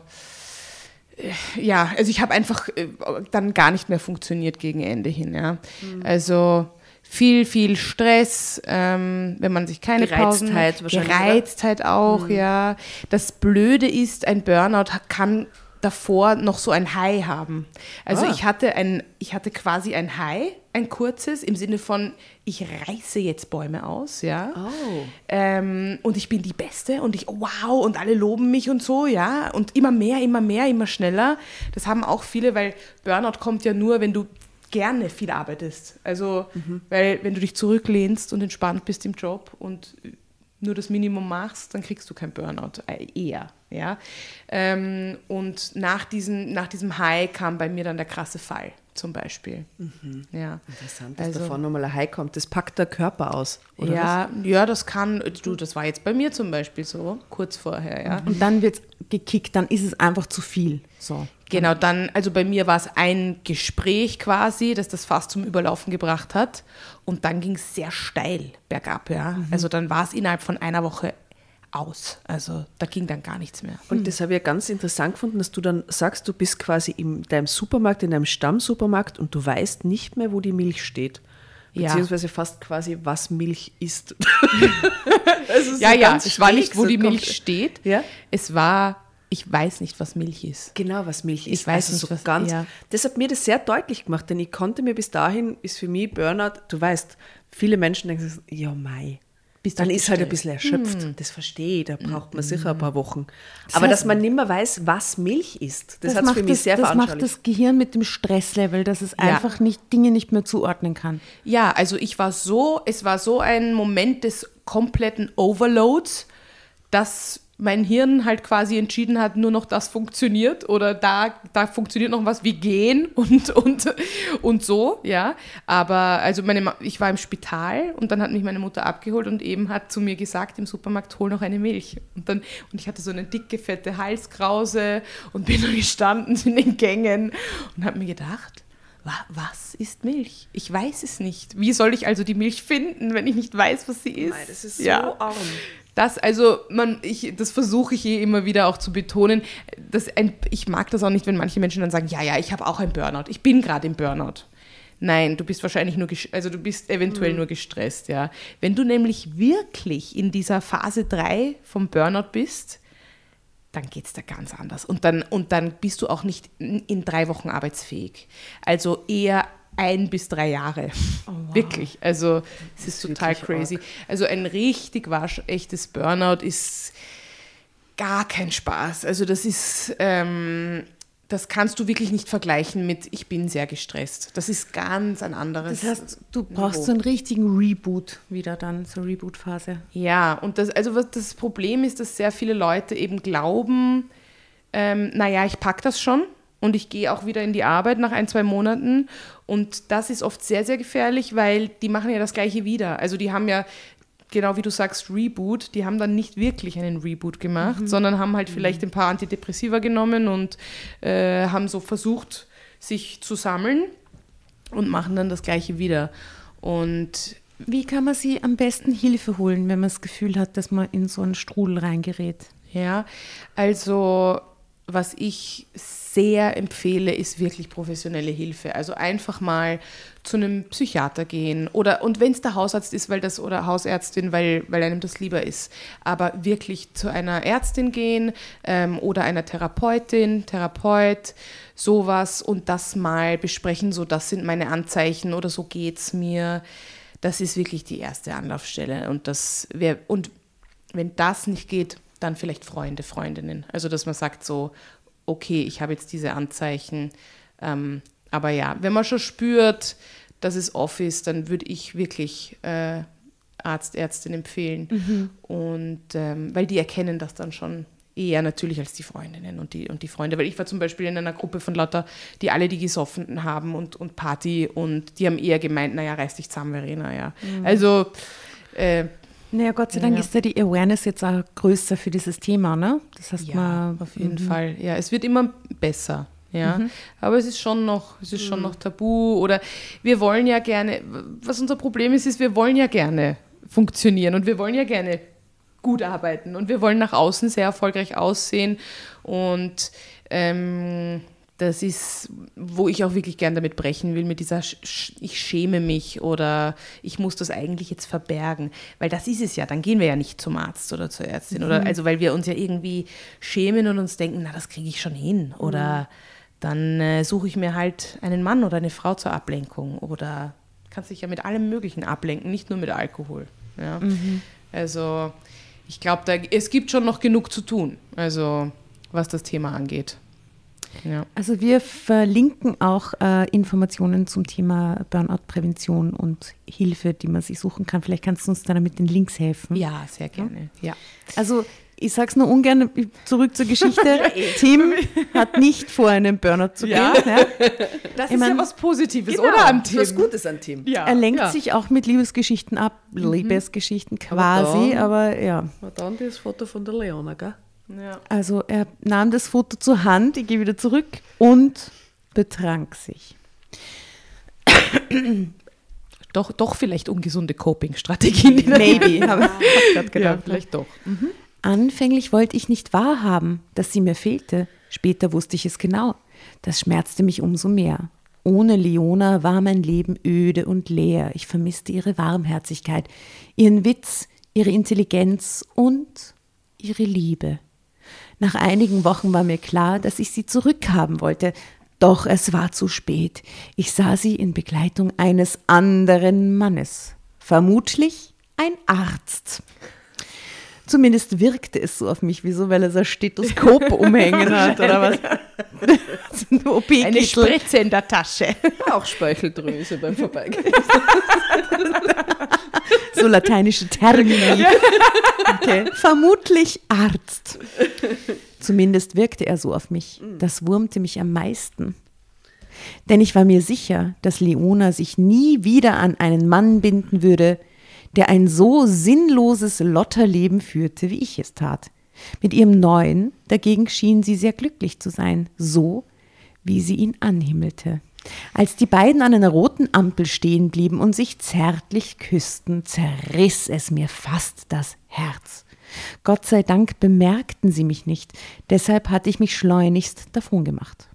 Speaker 2: äh, ja, also ich habe einfach äh, dann gar nicht mehr funktioniert gegen Ende hin, ja. Also viel, viel Stress, ähm, wenn man sich keine Pausen
Speaker 4: Gereiztheit wahrscheinlich, oder?
Speaker 2: Gereiztheit auch, ja. Das Blöde ist, ein Burnout kann davor noch so ein High haben. Also
Speaker 4: Ah.
Speaker 2: ich hatte ein, ich hatte quasi ein High, ein kurzes, im Sinne von, ich reiße jetzt Bäume aus, ja.
Speaker 4: Oh.
Speaker 2: Ähm, und ich bin die Beste und ich, wow, und alle loben mich und so, ja. Und immer mehr, immer mehr, immer schneller. Das haben auch viele, weil Burnout kommt ja nur, wenn du gerne viel arbeitest. Also, weil wenn du dich zurücklehnst und entspannt bist im Job und nur das Minimum machst, dann kriegst du kein Burnout, äh, eher. Ja? Ähm, und nach diesem, nach diesem High kam bei mir dann der krasse Fall, zum Beispiel. Ja.
Speaker 4: Interessant, dass
Speaker 2: Also-
Speaker 4: davon nochmal ein High kommt. Das packt der Körper aus, oder was?
Speaker 2: ja, ja, das kann, du, das war jetzt bei mir zum Beispiel so, kurz vorher, ja.
Speaker 1: Und dann wird gekickt, dann ist es einfach zu viel. So.
Speaker 2: Genau, dann, also bei mir war es ein Gespräch quasi, das das fast zum Überlaufen gebracht hat. Und dann ging es sehr steil bergab, ja. Also dann war es innerhalb von einer Woche aus. Also da ging dann gar nichts mehr.
Speaker 4: Und das habe ich ja ganz interessant gefunden, dass du dann sagst, du bist quasi in deinem Supermarkt, in deinem Stammsupermarkt und du weißt nicht mehr, wo die Milch steht.
Speaker 2: Ja.
Speaker 4: Beziehungsweise fast quasi, was Milch ist.
Speaker 2: Ja, ja,
Speaker 4: ganz
Speaker 2: es war nicht, wo die
Speaker 4: kommt-
Speaker 2: Milch steht.
Speaker 4: Ja?
Speaker 2: Es war ich weiß nicht, was Milch ist.
Speaker 4: Genau, was Milch ist.
Speaker 2: Ich weiß
Speaker 4: also
Speaker 2: nicht,
Speaker 4: so
Speaker 2: was-
Speaker 4: ganz.
Speaker 2: ja.
Speaker 4: Das hat mir das sehr deutlich gemacht, denn ich konnte mir bis dahin, ist für mich Burnout, du weißt, viele Menschen denken, ja, Mai.
Speaker 2: Bist
Speaker 4: dann ist halt ein bisschen erschöpft. Das verstehe ich, da braucht man sicher ein paar Wochen. Aber
Speaker 1: heißt-
Speaker 4: dass man nicht mehr weiß, was Milch ist, das,
Speaker 1: Das,
Speaker 4: hat es
Speaker 1: macht,
Speaker 4: für mich
Speaker 1: das,
Speaker 4: sehr
Speaker 1: das macht das Gehirn mit dem Stresslevel, dass es einfach nicht Dinge nicht mehr zuordnen kann.
Speaker 2: Ja, also ich war so, es war so ein Moment des kompletten Overloads, dass mein Hirn halt quasi entschieden hat, nur noch das funktioniert oder da, da funktioniert noch was wie gehen und, und, und so, ja. Aber also meine, ich war im Spital und dann hat mich meine Mutter abgeholt und eben hat zu mir gesagt im Supermarkt, hol noch eine Milch. Und dann, und ich hatte so eine dicke, fette Halskrause und bin dann gestanden in den Gängen und habe mir gedacht, Wa- Was ist Milch? Ich weiß es nicht. Wie soll ich also die Milch finden, wenn ich nicht weiß, was sie ist?
Speaker 4: Mei, das ist so
Speaker 2: ja.
Speaker 4: arm.
Speaker 2: Das, also, man, ich, das versuche ich eh immer wieder auch zu betonen. Dass ein, ich mag das auch nicht, wenn manche Menschen dann sagen, ja, ja, ich habe auch ein Burnout. Ich bin gerade im Burnout. Nein, du bist wahrscheinlich nur, also du bist eventuell nur gestresst, ja. Wenn du nämlich wirklich in dieser Phase 3 vom Burnout bist, dann geht es da ganz anders. Und dann, und dann bist du auch nicht in drei Wochen arbeitsfähig. Also eher ein bis drei Jahre. Wirklich. Also es ist, total
Speaker 4: wirklich
Speaker 2: crazy. Also ein richtig waschechtes Burnout ist gar kein Spaß. Also das ist, ähm, das kannst du wirklich nicht vergleichen mit, ich bin sehr gestresst. Das ist ganz ein anderes.
Speaker 1: Das heißt, du brauchst
Speaker 2: Niveau.
Speaker 1: so einen richtigen Reboot wieder dann, so Reboot-Phase.
Speaker 2: Ja, und das, also was das Problem ist, dass sehr viele Leute eben glauben, ähm, naja, ich packe das schon und ich gehe auch wieder in die Arbeit nach ein, zwei Monaten. Und das ist oft sehr, sehr gefährlich, weil die machen ja das Gleiche wieder. Also die haben ja, genau wie du sagst, Reboot, die haben dann nicht wirklich einen Reboot gemacht, sondern haben halt vielleicht ein paar Antidepressiva genommen und äh, haben so versucht, sich zu sammeln und machen dann das Gleiche wieder. Und
Speaker 1: Wie kann man sie am besten Hilfe holen, wenn man das Gefühl hat, dass man in so einen Strudel reingerät?
Speaker 2: Ja, also was ich sehr empfehle, ist wirklich professionelle Hilfe. Also einfach mal zu einem Psychiater gehen oder und wenn es der Hausarzt ist, weil das oder Hausärztin, weil, weil einem das lieber ist, aber wirklich zu einer Ärztin gehen ähm, oder einer Therapeutin, Therapeut, sowas und das mal besprechen. So, das sind meine Anzeichen oder so geht's mir. Das ist wirklich die erste Anlaufstelle und das wär, und wenn das nicht geht, dann vielleicht Freunde, Freundinnen. Also, dass man sagt so, okay, ich habe jetzt diese Anzeichen. Ähm, aber ja, wenn man schon spürt, dass es off ist, dann würde ich wirklich äh, Arzt, Ärztin empfehlen. Und ähm, weil die erkennen das dann schon eher natürlich als die Freundinnen und die, und die Freunde. Weil ich war zum Beispiel in einer Gruppe von lauter, die alle die gesoffen haben und, und Party und die haben eher gemeint, naja, reiß dich zusammen, Verena, ja. Also äh,
Speaker 1: Naja, Gott sei Dank
Speaker 2: Ja.
Speaker 1: ist ja die Awareness jetzt auch größer für dieses Thema, ne? Das heißt,
Speaker 2: Ja,
Speaker 1: man,
Speaker 2: auf jeden Fall. Ja, es wird immer besser. Ja, aber es ist schon noch, es ist schon noch tabu oder wir wollen ja gerne, was unser Problem ist, ist, wir wollen ja gerne funktionieren und wir wollen ja gerne gut arbeiten und wir wollen nach außen sehr erfolgreich aussehen und ähm, das ist, wo ich auch wirklich gern damit brechen will, mit dieser Sch- ich schäme mich oder ich muss das eigentlich jetzt verbergen, weil das ist es ja, dann gehen wir ja nicht zum Arzt oder zur Ärztin oder also weil wir uns ja irgendwie schämen und uns denken, na das kriege ich schon hin oder dann äh, suche ich mir halt einen Mann oder eine Frau zur Ablenkung oder kannst dich ja mit allem Möglichen ablenken, nicht nur mit Alkohol. Ja? Also ich glaube, da, es gibt schon noch genug zu tun, also was das Thema angeht. Ja.
Speaker 1: Also wir verlinken auch äh, Informationen zum Thema Burnout-Prävention und Hilfe, die man sich suchen kann. Vielleicht kannst du uns dann mit den Links helfen.
Speaker 2: ja, sehr gerne. Ja.
Speaker 1: Also ich sage es nur ungern, zurück zur Geschichte. Tim hat nicht vor, einen Burnout zu
Speaker 2: Ja.
Speaker 1: gehen. Ja.
Speaker 2: Das
Speaker 1: Ich mein-
Speaker 2: was Positives,
Speaker 4: Genau,
Speaker 2: oder am Tim?
Speaker 4: Was Gutes an Tim.
Speaker 2: Ja.
Speaker 1: Er lenkt
Speaker 2: ja.
Speaker 1: sich auch mit Liebesgeschichten ab, Liebesgeschichten quasi,
Speaker 5: dann-
Speaker 1: aber ja.
Speaker 5: Na dann das Foto von der Leona, gell?
Speaker 2: Ja.
Speaker 1: Also er nahm das Foto zur Hand, ich gehe wieder zurück und betrank sich.
Speaker 2: Doch, doch vielleicht ungesunde Coping-Strategien.
Speaker 1: Maybe, habe ich hab grad
Speaker 2: Ja,
Speaker 1: gedacht.
Speaker 2: vielleicht doch.
Speaker 1: Anfänglich wollte ich nicht wahrhaben, dass sie mir fehlte. Später wusste ich es genau. Das schmerzte mich umso mehr. Ohne Leona war mein Leben öde und leer. Ich vermisste ihre Warmherzigkeit, ihren Witz, ihre Intelligenz und ihre Liebe. Nach einigen Wochen war mir klar, dass ich sie zurückhaben wollte. Doch es war zu spät. Ich sah sie in Begleitung eines anderen Mannes. Vermutlich ein Arzt. Zumindest wirkte es so auf mich. Wieso? Weil er so ein Stethoskop umhängen hat oder was? Ein
Speaker 2: Eine. Spritze in der Tasche.
Speaker 5: Auch Speicheldrüse beim Vorbeigehen.
Speaker 1: So lateinische Termini. Okay. Vermutlich Arzt. Zumindest wirkte er so auf mich. Das wurmte mich am meisten. Denn ich war mir sicher, dass Leona sich nie wieder an einen Mann binden würde, der ein so sinnloses Lotterleben führte, wie ich es tat. Mit ihrem neuen dagegen schien sie sehr glücklich zu sein, so wie sie ihn anhimmelte. Als die beiden an einer roten Ampel stehen blieben und sich zärtlich küssten, zerriss es mir fast das Herz. Gott sei Dank bemerkten sie mich nicht, deshalb hatte ich mich schleunigst davongemacht.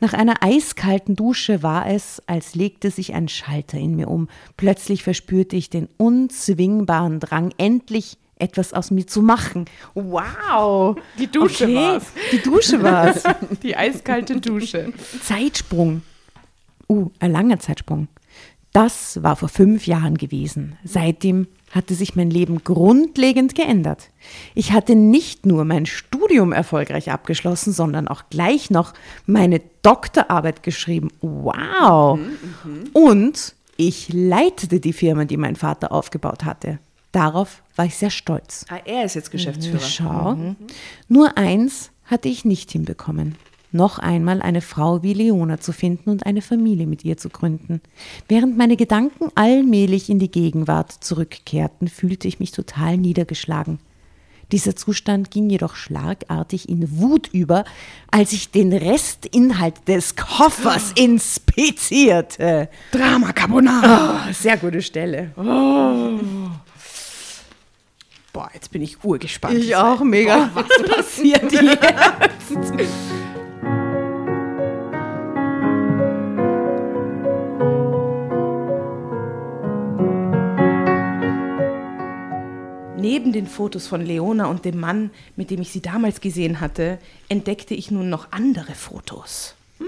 Speaker 1: Nach einer eiskalten Dusche war es, als legte sich ein Schalter in mir um. Plötzlich verspürte ich den unzwingbaren Drang, endlich etwas aus mir zu machen. Wow!
Speaker 2: Die Dusche
Speaker 1: okay.
Speaker 2: war's.
Speaker 1: Die Dusche war's.
Speaker 2: Die eiskalte Dusche.
Speaker 1: Zeitsprung. Uh, ein langer Zeitsprung. Das war vor fünf Jahren gewesen. Seitdem hatte sich mein Leben grundlegend geändert. Ich hatte nicht nur mein Studium erfolgreich abgeschlossen, sondern auch gleich noch meine Doktorarbeit geschrieben. Wow! Und ich leitete die Firma, die mein Vater aufgebaut hatte. Darauf war ich sehr stolz.
Speaker 4: Ah, er ist jetzt Geschäftsführer.
Speaker 1: Schau. Nur eins hatte ich nicht hinbekommen. Noch einmal eine Frau wie Leona zu finden und eine Familie mit ihr zu gründen. Während meine Gedanken allmählich in die Gegenwart zurückkehrten, fühlte ich mich total niedergeschlagen. Dieser Zustand ging jedoch schlagartig in Wut über, als ich den Restinhalt des Koffers inspizierte.
Speaker 2: Drama Carbonara.
Speaker 1: Ah, sehr gute Stelle.
Speaker 2: Boah, jetzt bin ich urgespannt.
Speaker 1: Ich auch mega. was passiert jetzt?
Speaker 2: Neben den Fotos von Leona und dem Mann, mit dem ich sie damals gesehen hatte, entdeckte ich nun noch andere Fotos.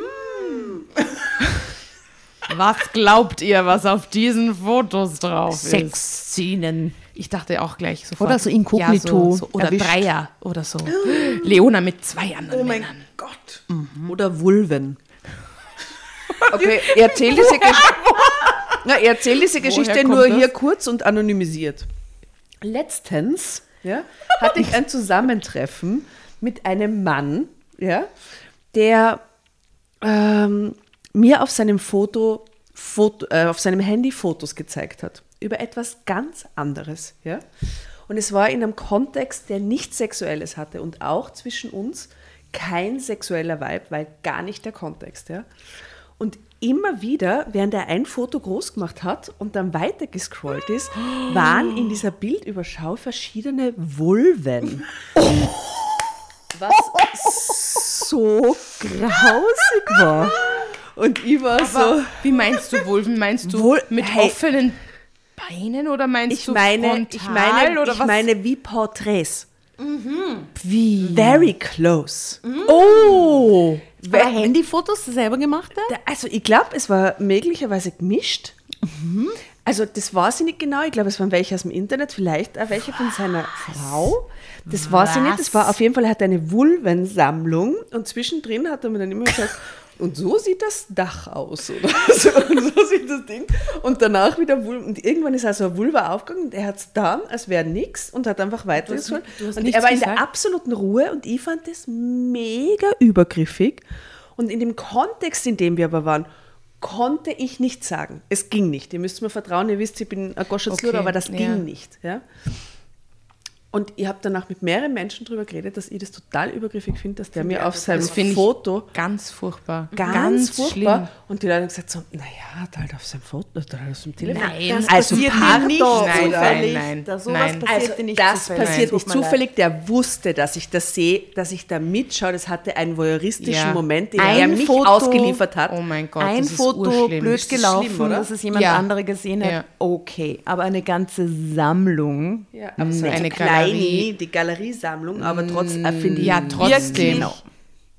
Speaker 2: Was glaubt ihr, was auf diesen Fotos drauf ist?
Speaker 1: Sexszenen.
Speaker 2: Ich dachte auch gleich sofort.
Speaker 1: Oder so inkognito
Speaker 2: Ja, so, so, oder
Speaker 1: erwischt.
Speaker 2: Dreier oder so. Leona mit zwei anderen
Speaker 5: Oh mein
Speaker 2: Männern.
Speaker 5: Gott.
Speaker 4: Oder Vulven.
Speaker 5: Okay, erzähl diese, Gesch Na, erzähl diese Geschichte
Speaker 2: kommt
Speaker 5: nur
Speaker 2: das?
Speaker 5: hier kurz und anonymisiert. Letztens ja, hatte ich ein Zusammentreffen mit einem Mann, ja, der ähm, mir auf seinem Foto, Foto äh, auf seinem Handy Fotos gezeigt hat über etwas ganz anderes, ja. Und es war in einem Kontext, der nichts Sexuelles hatte und auch zwischen uns kein sexueller Vibe, weil gar nicht der Kontext, ja. Und immer wieder, während er ein Foto groß gemacht hat und dann weiter gescrollt ist, waren in dieser Bildüberschau verschiedene Vulven. Was so grausig war. Und ich war so.
Speaker 2: Aber wie meinst du Vulven? Meinst du
Speaker 5: Vul-
Speaker 2: mit
Speaker 5: hey.
Speaker 2: offenen Beinen oder meinst
Speaker 5: Ich
Speaker 2: du
Speaker 5: meine,
Speaker 2: frontal
Speaker 5: ich meine,
Speaker 2: oder
Speaker 5: ich
Speaker 2: was?
Speaker 5: meine wie Porträts.
Speaker 1: Wie?
Speaker 5: Very close.
Speaker 1: Oh! Wer Handyfotos selber gemacht hat?
Speaker 5: Da- Also ich glaube, es war möglicherweise gemischt. Also das weiß ich nicht genau. Ich glaube, es waren welche aus dem Internet, vielleicht auch welche von seiner Frau. Das weiß ich nicht. Das war auf jeden Fall, er hat eine Vulvensammlung und zwischendrin hat er mir dann immer gesagt, und so sieht das Dach aus. Oder so, und so sieht das Ding. Und danach wieder Vulven. Und irgendwann ist also Vulva aufgegangen und er hat es dann, als wäre nichts und hat einfach
Speaker 2: hast
Speaker 5: Und
Speaker 2: nichts
Speaker 5: er war in der
Speaker 2: gesagt?
Speaker 5: absoluten Ruhe und ich fand das mega übergriffig. Und in dem Kontext, in dem wir aber waren, konnte ich nicht sagen. Es ging nicht. Ihr müsst mir vertrauen, ihr wisst, ich bin ein Goschazlur,
Speaker 2: Okay,
Speaker 5: aber das
Speaker 2: ja.
Speaker 5: ging nicht. Ja? Und ich habe danach mit mehreren Menschen darüber geredet, dass ich das total übergriffig finde, dass der mir auf seinem
Speaker 2: das finde ich
Speaker 5: Foto
Speaker 2: ganz furchtbar.
Speaker 5: ganz, furchtbar.
Speaker 2: schlimm.
Speaker 5: Und die Leute haben gesagt so, naja, hat halt auf seinem Foto, hat halt auf seinem Telefon.
Speaker 2: Nein,
Speaker 5: das
Speaker 2: also
Speaker 5: passiert
Speaker 2: pardon,
Speaker 5: nicht
Speaker 2: nein,
Speaker 5: oder?
Speaker 2: nein, nein,
Speaker 1: Da sowas
Speaker 2: nein.
Speaker 1: passiert
Speaker 5: Also
Speaker 1: nicht
Speaker 5: das
Speaker 1: zufällig.
Speaker 5: passiert nicht zufällig. Der wusste, dass ich das sehe, dass ich da mitschaue. Das hatte einen voyeuristischen
Speaker 2: Ja.
Speaker 5: Moment, den
Speaker 1: Ein
Speaker 5: er mich
Speaker 1: Foto-
Speaker 5: ausgeliefert hat.
Speaker 2: Oh mein Gott,
Speaker 1: ein
Speaker 2: das ist
Speaker 1: Foto
Speaker 2: urschlimm.
Speaker 1: blöd
Speaker 2: Das ist
Speaker 1: gelaufen,
Speaker 5: schlimm,
Speaker 1: dass es jemand
Speaker 2: Ja.
Speaker 1: anderer gesehen hat.
Speaker 2: Ja.
Speaker 1: Okay, aber eine ganze Sammlung.
Speaker 5: Ja, aber so
Speaker 2: Eine
Speaker 5: eine
Speaker 2: kleine Galerie.
Speaker 5: die Galeriesammlung, aber trotzdem äh, finde ich
Speaker 2: Ja, trotzdem.
Speaker 5: wirklich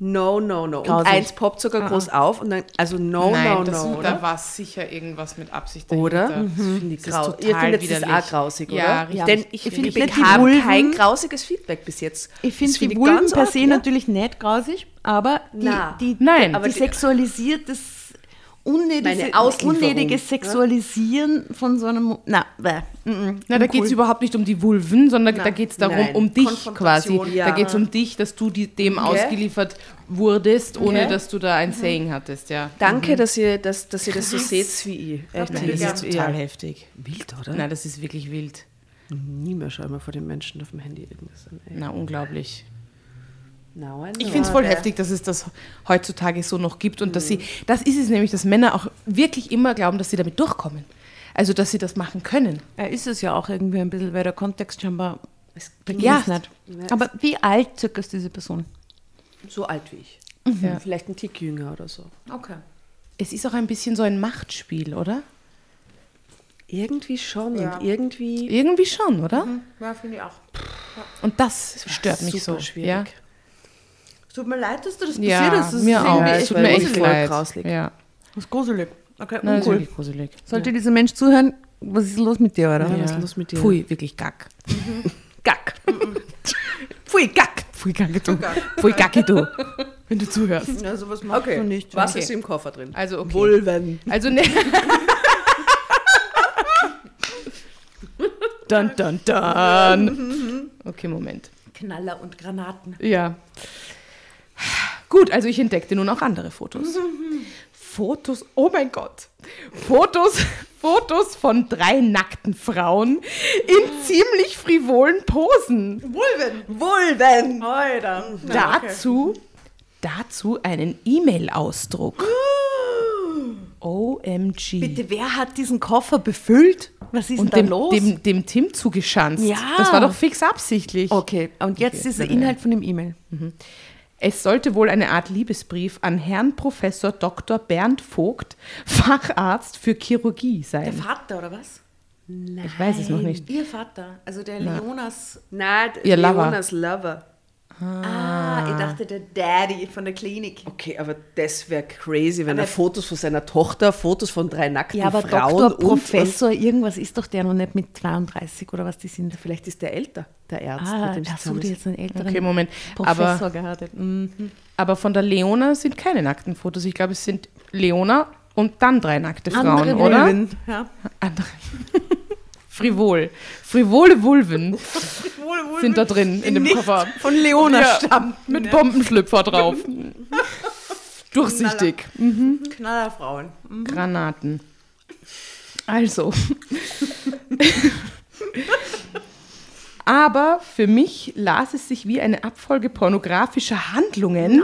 Speaker 5: No, no, no. Und
Speaker 1: Grausig.
Speaker 5: eins poppt sogar groß auf und dann, also no,
Speaker 2: Nein,
Speaker 5: no,
Speaker 2: das,
Speaker 5: no,
Speaker 2: da
Speaker 5: oder?
Speaker 2: war sicher irgendwas mit Absicht
Speaker 5: Oder?
Speaker 2: dahinter.
Speaker 5: Das finde ich
Speaker 2: Das
Speaker 5: grau. Ihr findet das
Speaker 2: widerlich.
Speaker 5: auch grausig, oder?
Speaker 2: Ja, richtig.
Speaker 5: Denn ich,
Speaker 1: Ich
Speaker 5: finde,
Speaker 1: find
Speaker 5: ich
Speaker 1: die
Speaker 5: habe
Speaker 1: Vulven-
Speaker 5: kein grausiges Feedback bis jetzt.
Speaker 1: Ich finde
Speaker 5: find
Speaker 1: die Vulven
Speaker 5: ganz
Speaker 1: per se
Speaker 5: ja.
Speaker 1: natürlich nicht grausig, aber die,
Speaker 5: Na.
Speaker 1: die,
Speaker 2: Nein.
Speaker 1: die,
Speaker 2: Aber
Speaker 1: die
Speaker 5: die-
Speaker 1: sexualisiert das unnötige,
Speaker 5: Meine Auslieferung,
Speaker 1: unnötige
Speaker 5: ja.
Speaker 1: Sexualisieren von so einem. Na, bäh, mm, mm,
Speaker 2: Na, da geht es überhaupt nicht um die Vulven, sondern da geht es darum,
Speaker 5: Nein.
Speaker 2: um dich quasi.
Speaker 5: ja.
Speaker 2: Da geht es um dich, dass du die, dem ausgeliefert wurdest, ohne
Speaker 5: Okay.
Speaker 2: dass du da ein Saying hattest, ja.
Speaker 5: Danke, dass, ihr das, dass ihr das so seht wie ich. Echt,
Speaker 2: Nein, das ist total
Speaker 5: ja.
Speaker 2: heftig.
Speaker 5: wild, oder?
Speaker 2: Nein, das ist wirklich wild.
Speaker 5: Nie mehr schau mal vor den Menschen auf dem Handy irgendwas an. ey.
Speaker 2: Na, unglaublich. Ich finde es voll heftig, dass es das heutzutage so noch gibt und dass sie, das ist es nämlich, dass Männer auch wirklich immer glauben, dass sie damit durchkommen. Also, dass sie das machen können.
Speaker 1: Ja, ist es ja auch irgendwie ein bisschen, weil der Kontext scheinbar. Geht
Speaker 2: Ja.
Speaker 1: es nicht. Aber wie alt circa ist diese Person?
Speaker 5: So alt wie ich.
Speaker 2: Ja.
Speaker 5: Vielleicht ein Tick jünger oder so.
Speaker 1: Okay.
Speaker 2: Es ist auch ein bisschen so ein Machtspiel, oder?
Speaker 5: Irgendwie schon und irgendwie
Speaker 2: Irgendwie schon, oder?
Speaker 1: Ja, finde ich auch.
Speaker 2: Und das stört mich
Speaker 5: super
Speaker 2: so.
Speaker 5: schwierig.
Speaker 2: Ja,
Speaker 1: Es tut mir leid, dass dir das
Speaker 2: ja
Speaker 1: passiert ist. Das
Speaker 2: mir
Speaker 1: ist
Speaker 2: auch.
Speaker 1: irgendwie
Speaker 2: Es
Speaker 1: echt
Speaker 2: tut mir echt leid.
Speaker 5: grauslig.
Speaker 2: Ja,
Speaker 1: Das ist gruselig. Okay,
Speaker 2: Nein, das ist
Speaker 1: uncool.
Speaker 2: wirklich gruselig.
Speaker 1: Sollte dieser Mensch zuhören, was ist los mit dir, oder?
Speaker 5: Ja. was ist los mit dir?
Speaker 2: Pfui, wirklich gack. Gack. Pfui, gack. Pfui, gacke du. Pfui, gacke du. Wenn du zuhörst.
Speaker 1: Ja, sowas machst
Speaker 5: Okay,
Speaker 1: du nicht.
Speaker 5: was
Speaker 2: Okay.
Speaker 5: ist im Koffer drin?
Speaker 2: Also, okay.
Speaker 5: Vulven.
Speaker 2: Also, ne. dun, dun, dun. Okay, Moment.
Speaker 1: Knaller und Granaten.
Speaker 2: Ja. Gut, also ich entdeckte nun auch andere Fotos. Fotos, oh mein Gott. Fotos, Fotos von drei nackten Frauen in ziemlich frivolen Posen.
Speaker 1: Vulven!
Speaker 5: Vulven!
Speaker 1: Alter.
Speaker 2: Dazu, dazu einen E-Mail-Ausdruck. OMG.
Speaker 1: Bitte, wer hat diesen Koffer befüllt? Was ist
Speaker 2: Und
Speaker 1: denn
Speaker 2: dem,
Speaker 1: da los?
Speaker 2: dem, dem Tim zugeschanzt.
Speaker 1: Ja.
Speaker 2: Das war doch fix absichtlich.
Speaker 1: okay, und jetzt
Speaker 2: Okay,
Speaker 1: ist der. Inhalt von dem E-Mail.
Speaker 2: Es sollte wohl eine Art Liebesbrief an Herrn Professor Dr. Bernd Vogt, Facharzt für Chirurgie sein.
Speaker 1: Vater, oder was?
Speaker 2: Ich weiß es noch nicht.
Speaker 1: Ihr Vater, also der Leonas.
Speaker 5: Nein,
Speaker 2: Ihr Lover.
Speaker 5: Leonas Lover.
Speaker 1: Ah, ich dachte der Daddy von der Klinik.
Speaker 5: Okay, aber das wäre crazy, wenn er Fotos von seiner Tochter, Fotos von drei nackten
Speaker 1: Ja, aber
Speaker 5: Frauen
Speaker 1: Doktor,
Speaker 5: und,
Speaker 1: Professor, irgendwas ist doch der noch nicht mit 32 oder was die sind.
Speaker 5: und vielleicht ist der älter, der Arzt,
Speaker 1: Ah,
Speaker 5: mit dem
Speaker 1: hast du jetzt einen älteren
Speaker 2: Okay, Moment.
Speaker 1: Professor
Speaker 2: Aber,
Speaker 1: geheiratet? Mhm.
Speaker 2: aber von der Leona sind keine nackten Fotos. Ich glaube, es sind Leona und dann drei nackte Frauen,
Speaker 1: Andere
Speaker 2: oder?
Speaker 1: Vulven, Ja.
Speaker 2: Andere. Frivol. Frivole Vulven sind da drin in dem Koffer.
Speaker 1: Von Leona
Speaker 2: Ja,
Speaker 1: stammt.
Speaker 2: Mit Bombenschlüpfer drauf. Durchsichtig.
Speaker 1: Knallerfrauen.
Speaker 2: Granaten. Also. Aber für mich las es sich wie eine Abfolge pornografischer Handlungen,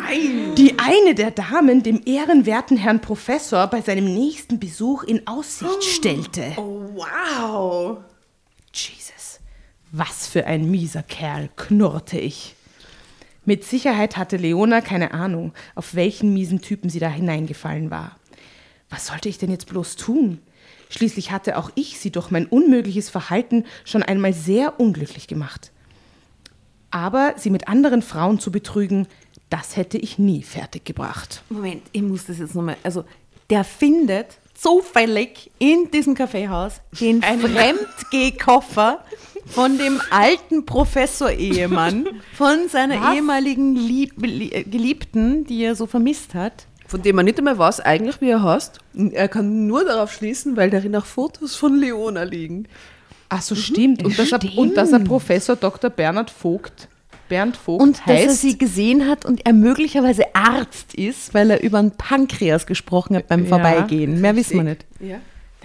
Speaker 2: die eine der Damen dem ehrenwerten Herrn Professor bei seinem nächsten Besuch in Aussicht stellte.
Speaker 1: Wow.
Speaker 2: Jesus, was für ein mieser Kerl, knurrte ich. Mit Sicherheit hatte Leona keine Ahnung, auf welchen miesen Typen sie da hineingefallen war. Was sollte ich denn jetzt bloß tun? Schließlich hatte auch ich sie durch mein unmögliches Verhalten schon einmal sehr unglücklich gemacht. Aber sie mit anderen Frauen zu betrügen, das hätte ich nie fertiggebracht.
Speaker 1: Moment, ich muss das jetzt nochmal. Also, der findet zufällig in diesem Kaffeehaus den Fremdgehkoffer von dem alten Professor-Ehemann, von seiner ehemaligen Lieb Lie- Geliebten, die er so vermisst hat.
Speaker 5: Von dem man nicht einmal weiß eigentlich, wie er heißt. Er kann nur darauf schließen, weil darin auch Fotos von Leona liegen.
Speaker 2: Ach so, stimmt. Und, dass er, und dass er Professor Dr. Bernhard Vogt, Bernd Vogt
Speaker 1: Und dass
Speaker 2: heißt.
Speaker 1: er sie gesehen hat und er möglicherweise Arzt ist, weil er über ein Pankreas gesprochen hat beim
Speaker 2: Ja,
Speaker 1: Vorbeigehen. Mehr wissen wir nicht.
Speaker 5: Ja.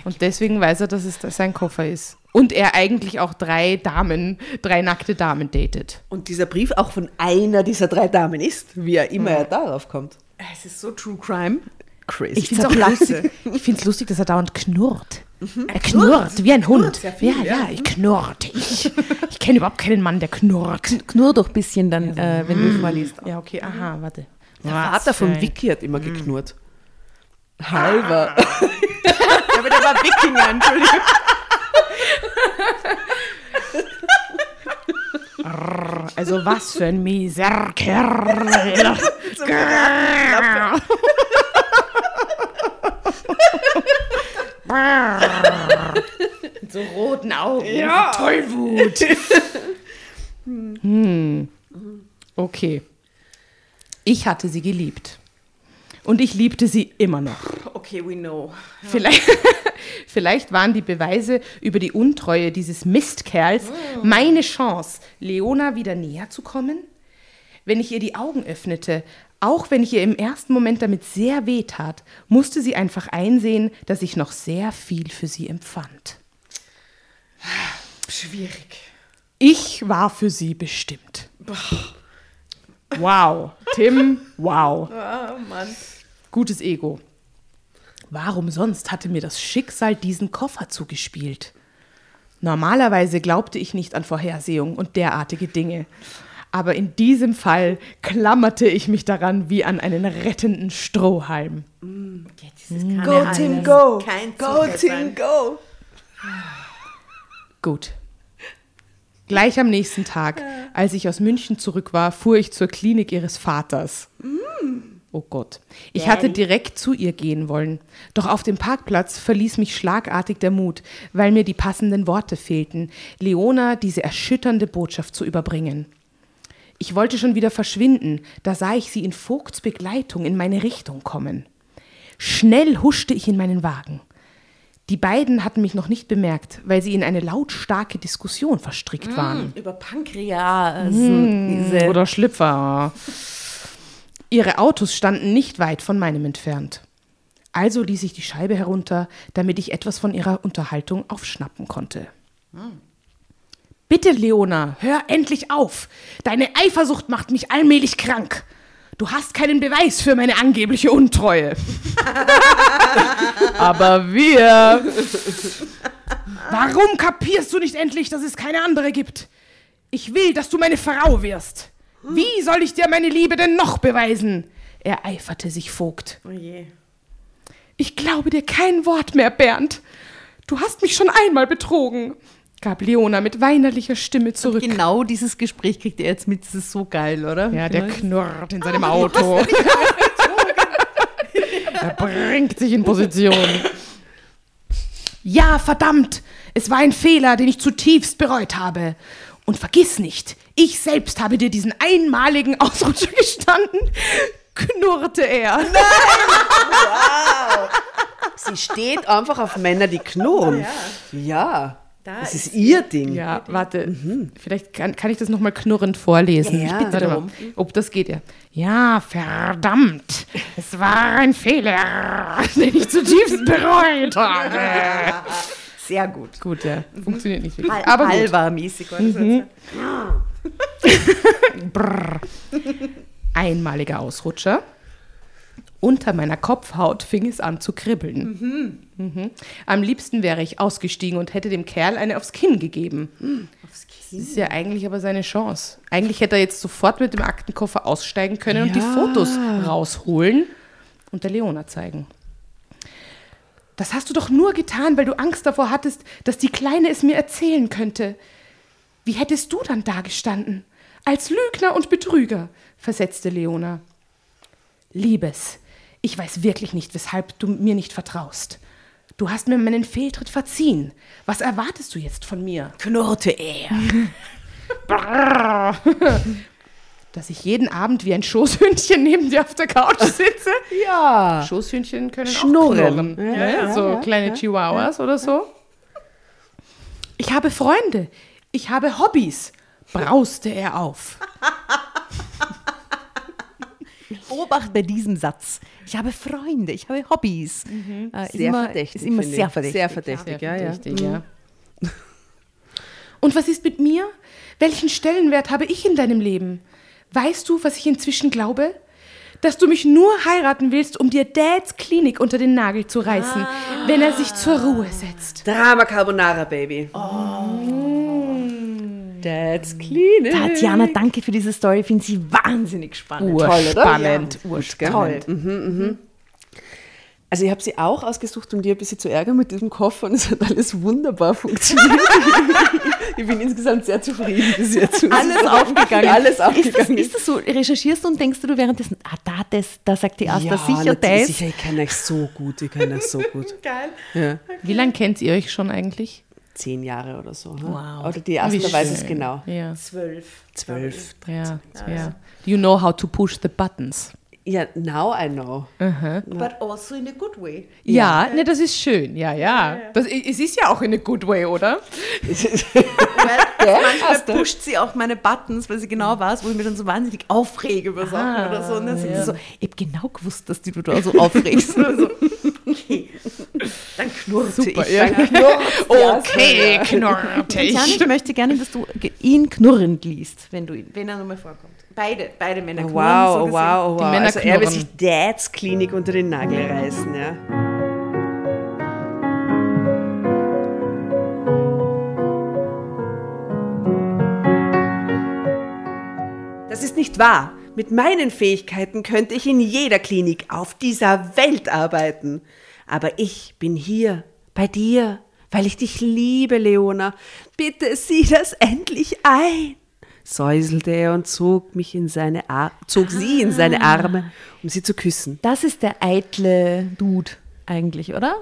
Speaker 2: Und deswegen weiß er, dass es sein Koffer ist. Und er eigentlich auch drei Damen, drei nackte Damen datet.
Speaker 5: Und dieser Brief auch von einer dieser drei Damen ist, wie er immer er darauf kommt.
Speaker 1: Es ist so True Crime.
Speaker 5: Crazy.
Speaker 2: Ich finde es auch lustig. Ich finde es lustig, dass er dauernd knurrt. Er knurrt, wie ein Hund. ja, ja, ich knurrt. Ich, ich kenne überhaupt keinen Mann, der knurrt.
Speaker 1: Knurr doch ein bisschen dann, äh, wenn du es mal liest.
Speaker 2: Ja, okay, aha, warte.
Speaker 5: Der Vater von Vicky hat immer geknurrt. Halber.
Speaker 1: Aber der war Wikinger, Entschuldigung.
Speaker 2: Also was für ein mieser Kerl. Mit so roten Augen. Ja. Tollwut. hm. Okay. Ich hatte sie geliebt. Und ich liebte sie immer noch.
Speaker 4: Okay, we know.
Speaker 2: Vielleicht, vielleicht waren die Beweise über die Untreue dieses Mistkerls meine Chance, Leona wieder näher zu kommen. Wenn ich ihr die Augen öffnete, auch wenn ich ihr im ersten Moment damit sehr weh tat, musste sie einfach einsehen, dass ich noch sehr viel für sie empfand.
Speaker 4: Schwierig.
Speaker 2: Ich war für sie bestimmt. Wow, Tim, wow.
Speaker 4: Ah, Mann.
Speaker 2: Gutes Ego. Warum sonst hatte mir das Schicksal diesen Koffer zugespielt? Normalerweise glaubte ich nicht an Vorhersehung und derartige Dinge. Aber in diesem Fall klammerte ich mich daran wie an einen rettenden Strohhalm.
Speaker 4: Go, Tim, go.
Speaker 1: Kein
Speaker 4: Go, Tim,
Speaker 1: sein.
Speaker 4: go.
Speaker 2: Gut. Gleich am nächsten Tag, als ich aus München zurück war, fuhr ich zur Klinik ihres Vaters. Oh Gott. Ich hatte direkt zu ihr gehen wollen. Doch auf dem Parkplatz verließ mich schlagartig der Mut, weil mir die passenden Worte fehlten, Leona diese erschütternde Botschaft zu überbringen. Ich wollte schon wieder verschwinden, da sah ich sie in Vogts Begleitung in meine Richtung kommen. Schnell huschte ich in meinen Wagen. Die beiden hatten mich noch nicht bemerkt, weil sie in eine lautstarke Diskussion verstrickt waren.
Speaker 1: Über Pankreas. Diese
Speaker 2: Oder Schlüpfer. Ihre Autos standen nicht weit von meinem entfernt. Also ließ ich die Scheibe herunter, damit ich etwas von ihrer Unterhaltung aufschnappen konnte. Bitte, Leona, hör endlich auf. Deine Eifersucht macht mich allmählich krank. Du hast keinen Beweis für meine angebliche Untreue. Aber wir. Warum kapierst du nicht endlich, dass es keine andere gibt? Ich will, dass du meine Frau wirst. Wie soll ich dir meine Liebe denn noch beweisen? Ereiferte sich Vogt.
Speaker 4: Oh je.
Speaker 2: Ich glaube dir kein Wort mehr, Bernd. Du hast mich schon einmal betrogen, gab Leona mit weinerlicher Stimme zurück.
Speaker 1: Genau dieses Gespräch kriegt ihr jetzt mit. Das ist so geil, oder?
Speaker 2: Ja, der knurrt in seinem Auto. er bringt sich in Position. Ja, verdammt! Es war ein Fehler, den ich zutiefst bereut habe. Und vergiss nicht, ich selbst habe dir diesen einmaligen Ausrutscher gestanden, knurrte er.
Speaker 5: Sie steht einfach auf Männer, die knurren. Ja. das ist ihr Ding.
Speaker 2: Ja, warte, vielleicht kann, kann ich das nochmal knurrend vorlesen.
Speaker 5: Ja,
Speaker 2: ich bitte
Speaker 5: warte
Speaker 2: darum. Ob das geht, ja. Ja, verdammt. Es war ein Fehler, den ich zutiefst bereut habe.
Speaker 1: Sehr gut.
Speaker 2: Gut, ja. Funktioniert nicht wirklich.
Speaker 1: Hal
Speaker 2: Aber gut.
Speaker 1: Halvar-mäßig.
Speaker 2: Brrr. Einmaliger Ausrutscher. Unter meiner Kopfhaut fing es an zu kribbeln. Mhm. Am liebsten wäre ich ausgestiegen und hätte dem Kerl eine aufs Kinn gegeben. Das ist ja eigentlich aber seine Chance. Eigentlich hätte er jetzt sofort mit dem Aktenkoffer aussteigen können und die Fotos rausholen und der Leona zeigen. Das hast du doch nur getan, weil du Angst davor hattest, dass die Kleine es mir erzählen könnte. Wie hättest du dann dagestanden? Als Lügner und Betrüger, versetzte Leona. Liebes, ich weiß wirklich nicht, weshalb du mir nicht vertraust. Du hast mir meinen Fehltritt verziehen. Was erwartest du jetzt von mir?
Speaker 1: Knurrte er.
Speaker 2: Dass ich jeden Abend wie ein Schoßhündchen neben dir auf der Couch sitze?
Speaker 5: Ja.
Speaker 2: Schoßhündchen können
Speaker 5: Schnurren.
Speaker 2: auch knurren.
Speaker 5: Ja,
Speaker 2: ne?
Speaker 5: ja,
Speaker 2: so
Speaker 5: ja,
Speaker 2: kleine Chihuahuas oder so. Ich habe Freunde. Ich habe Hobbys. Brauste er auf.
Speaker 1: Obacht bei diesem Satz. Ich habe Freunde, ich habe Hobbys. Äh, ist
Speaker 5: Sehr
Speaker 1: immer,
Speaker 5: verdächtig.
Speaker 1: Ist immer sehr verdächtig.
Speaker 5: Sehr verdächtig, ja, ja.
Speaker 2: Richtig, ja. Und was ist mit mir? Welchen Stellenwert habe ich in deinem Leben? Weißt du, was ich inzwischen glaube? Dass du mich nur heiraten willst, um dir Dads Klinik unter den Nagel zu reißen, wenn er sich zur Ruhe setzt.
Speaker 5: Drama Carbonara, Baby. That's clean.
Speaker 1: Tatjana, danke für diese Story. Ich finde sie wahnsinnig spannend.
Speaker 2: Urspannend,
Speaker 5: Ja.
Speaker 2: urspannend.
Speaker 1: Toll.
Speaker 5: Also ich habe sie auch ausgesucht, um dir ein bisschen zu ärgern mit diesem Koffer und es hat alles wunderbar funktioniert. ich bin insgesamt sehr zufrieden bis jetzt.
Speaker 1: Alles aufgegangen.
Speaker 5: Alles
Speaker 1: Ist das,
Speaker 5: aufgegangen.
Speaker 1: ist das so, recherchierst du und denkst du, du währenddessen, ah, da, das, da sagt die Asta sicher
Speaker 5: natürlich,
Speaker 1: das.
Speaker 5: sicher, ich kenne euch so gut, ich kenne euch so gut.
Speaker 1: Geil.
Speaker 5: Ja.
Speaker 2: Wie lange kennt ihr euch schon eigentlich?
Speaker 5: Zehn Jahre oder so. hm?
Speaker 2: Wow.
Speaker 5: Oder die erste weiß es genau.
Speaker 2: Ja.
Speaker 1: Zwölf.
Speaker 5: Zwölf.
Speaker 2: Ja, ja. You know how to push the buttons.
Speaker 5: Ja, now I know.
Speaker 1: But also in a good way.
Speaker 2: Ja, ne, das ist schön. Ja, ja. Das, es ist ja auch in a good way, oder?
Speaker 1: Manchmal pusht sie auch meine Buttons, weil sie genau weiß, wo ich mich dann so wahnsinnig aufrege über Sachen oder so. Und dann sind sie so, ich hab genau gewusst, dass die du da so aufregst. Also, okay. Knurrte
Speaker 2: Super,
Speaker 1: ich.
Speaker 2: ja. Okay, knurrte
Speaker 1: Tiziana, ich möchte gerne, dass du ihn knurrend liest, wenn, du ihn, wenn er nochmal vorkommt. Beide, beide Männer knurren.
Speaker 5: Wow,
Speaker 1: so gesehen.
Speaker 5: wow, oh,
Speaker 2: Die
Speaker 5: wow.
Speaker 2: Männer
Speaker 5: also er will sich Dads Klinik unter den Nagel reißen, ja. Das ist nicht wahr. Mit meinen Fähigkeiten könnte ich in jeder Klinik auf dieser Welt arbeiten. Aber ich bin hier, bei dir, weil ich dich liebe, Leona. Bitte sieh das endlich ein säuselte er und zog mich in seine Ar zog sie in seine Arme, um sie zu küssen.
Speaker 1: Das ist der eitle Dude eigentlich, oder?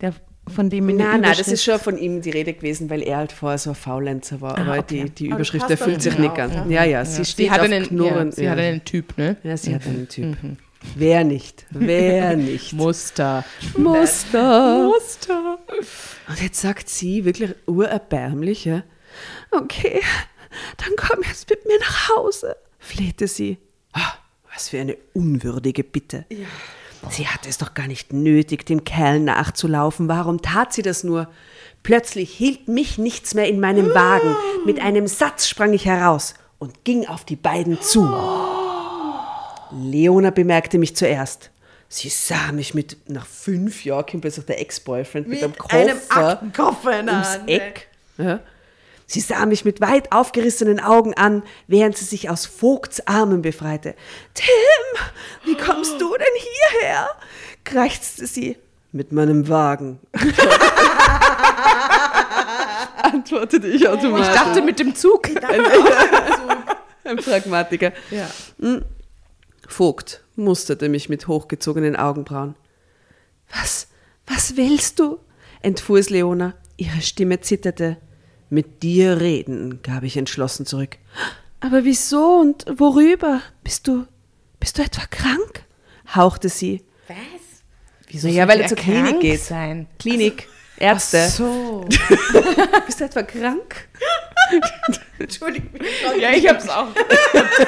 Speaker 1: Der, von dem in
Speaker 5: Nein, nein, das ist schon von ihm die Rede gewesen, weil er halt vorher so ein Faulenzer war. Aber
Speaker 1: okay.
Speaker 5: die, die
Speaker 1: Aber
Speaker 5: Überschrift erfüllt sich nicht ganz.
Speaker 1: ja.
Speaker 5: Ja, ja, sie steht
Speaker 2: Sie hat
Speaker 5: auf
Speaker 2: einen,
Speaker 5: Knurren.
Speaker 2: ja, sie
Speaker 5: ja.
Speaker 2: hat einen Typ, ne?
Speaker 5: ja, sie hat einen Typ. Wer nicht? Wer nicht?
Speaker 2: Muster.
Speaker 5: Muster.
Speaker 2: Muster.
Speaker 5: Und jetzt sagt sie wirklich urerbärmlich, ja, okay, dann komm jetzt mit mir nach Hause, flehte sie. Ah, was für eine unwürdige Bitte. Sie hatte es doch gar nicht nötig, dem Kerl nachzulaufen. Warum tat sie das nur? Plötzlich hielt mich nichts mehr in meinem Wagen. Mit einem Satz sprang ich heraus und ging auf die beiden zu. Leona bemerkte mich zuerst. Sie sah mich mit, nach fünf Jahren kommt plötzlich der Ex-Boyfriend mit, einem Koffer
Speaker 1: einem Aktenkoffer in der
Speaker 5: ums
Speaker 1: Hand.
Speaker 5: Eck. Ja. Sie sah mich mit weit aufgerissenen Augen an, während sie sich aus Vogts Armen befreite. Tim, wie kommst du denn hierher? krächzte sie. Mit meinem Wagen. Antwortete ich
Speaker 2: Ich
Speaker 5: automatisch.
Speaker 2: dachte mit dem Zug.
Speaker 5: Ein Pragmatiker.
Speaker 2: Ja.
Speaker 5: Vogt musterte mich mit hochgezogenen Augenbrauen. Was, was willst du? entfuhr es Leona. Ihre Stimme zitterte. Mit dir reden, gab ich entschlossen zurück. Aber wieso und worüber? Bist du, bist du etwa krank? hauchte sie.
Speaker 2: Wieso
Speaker 5: Ja, weil er zur Klinik geht.
Speaker 2: Sein?
Speaker 5: Klinik, Ärzte.
Speaker 2: So.
Speaker 5: Bist du etwa krank?
Speaker 2: Ja, ich hab's auch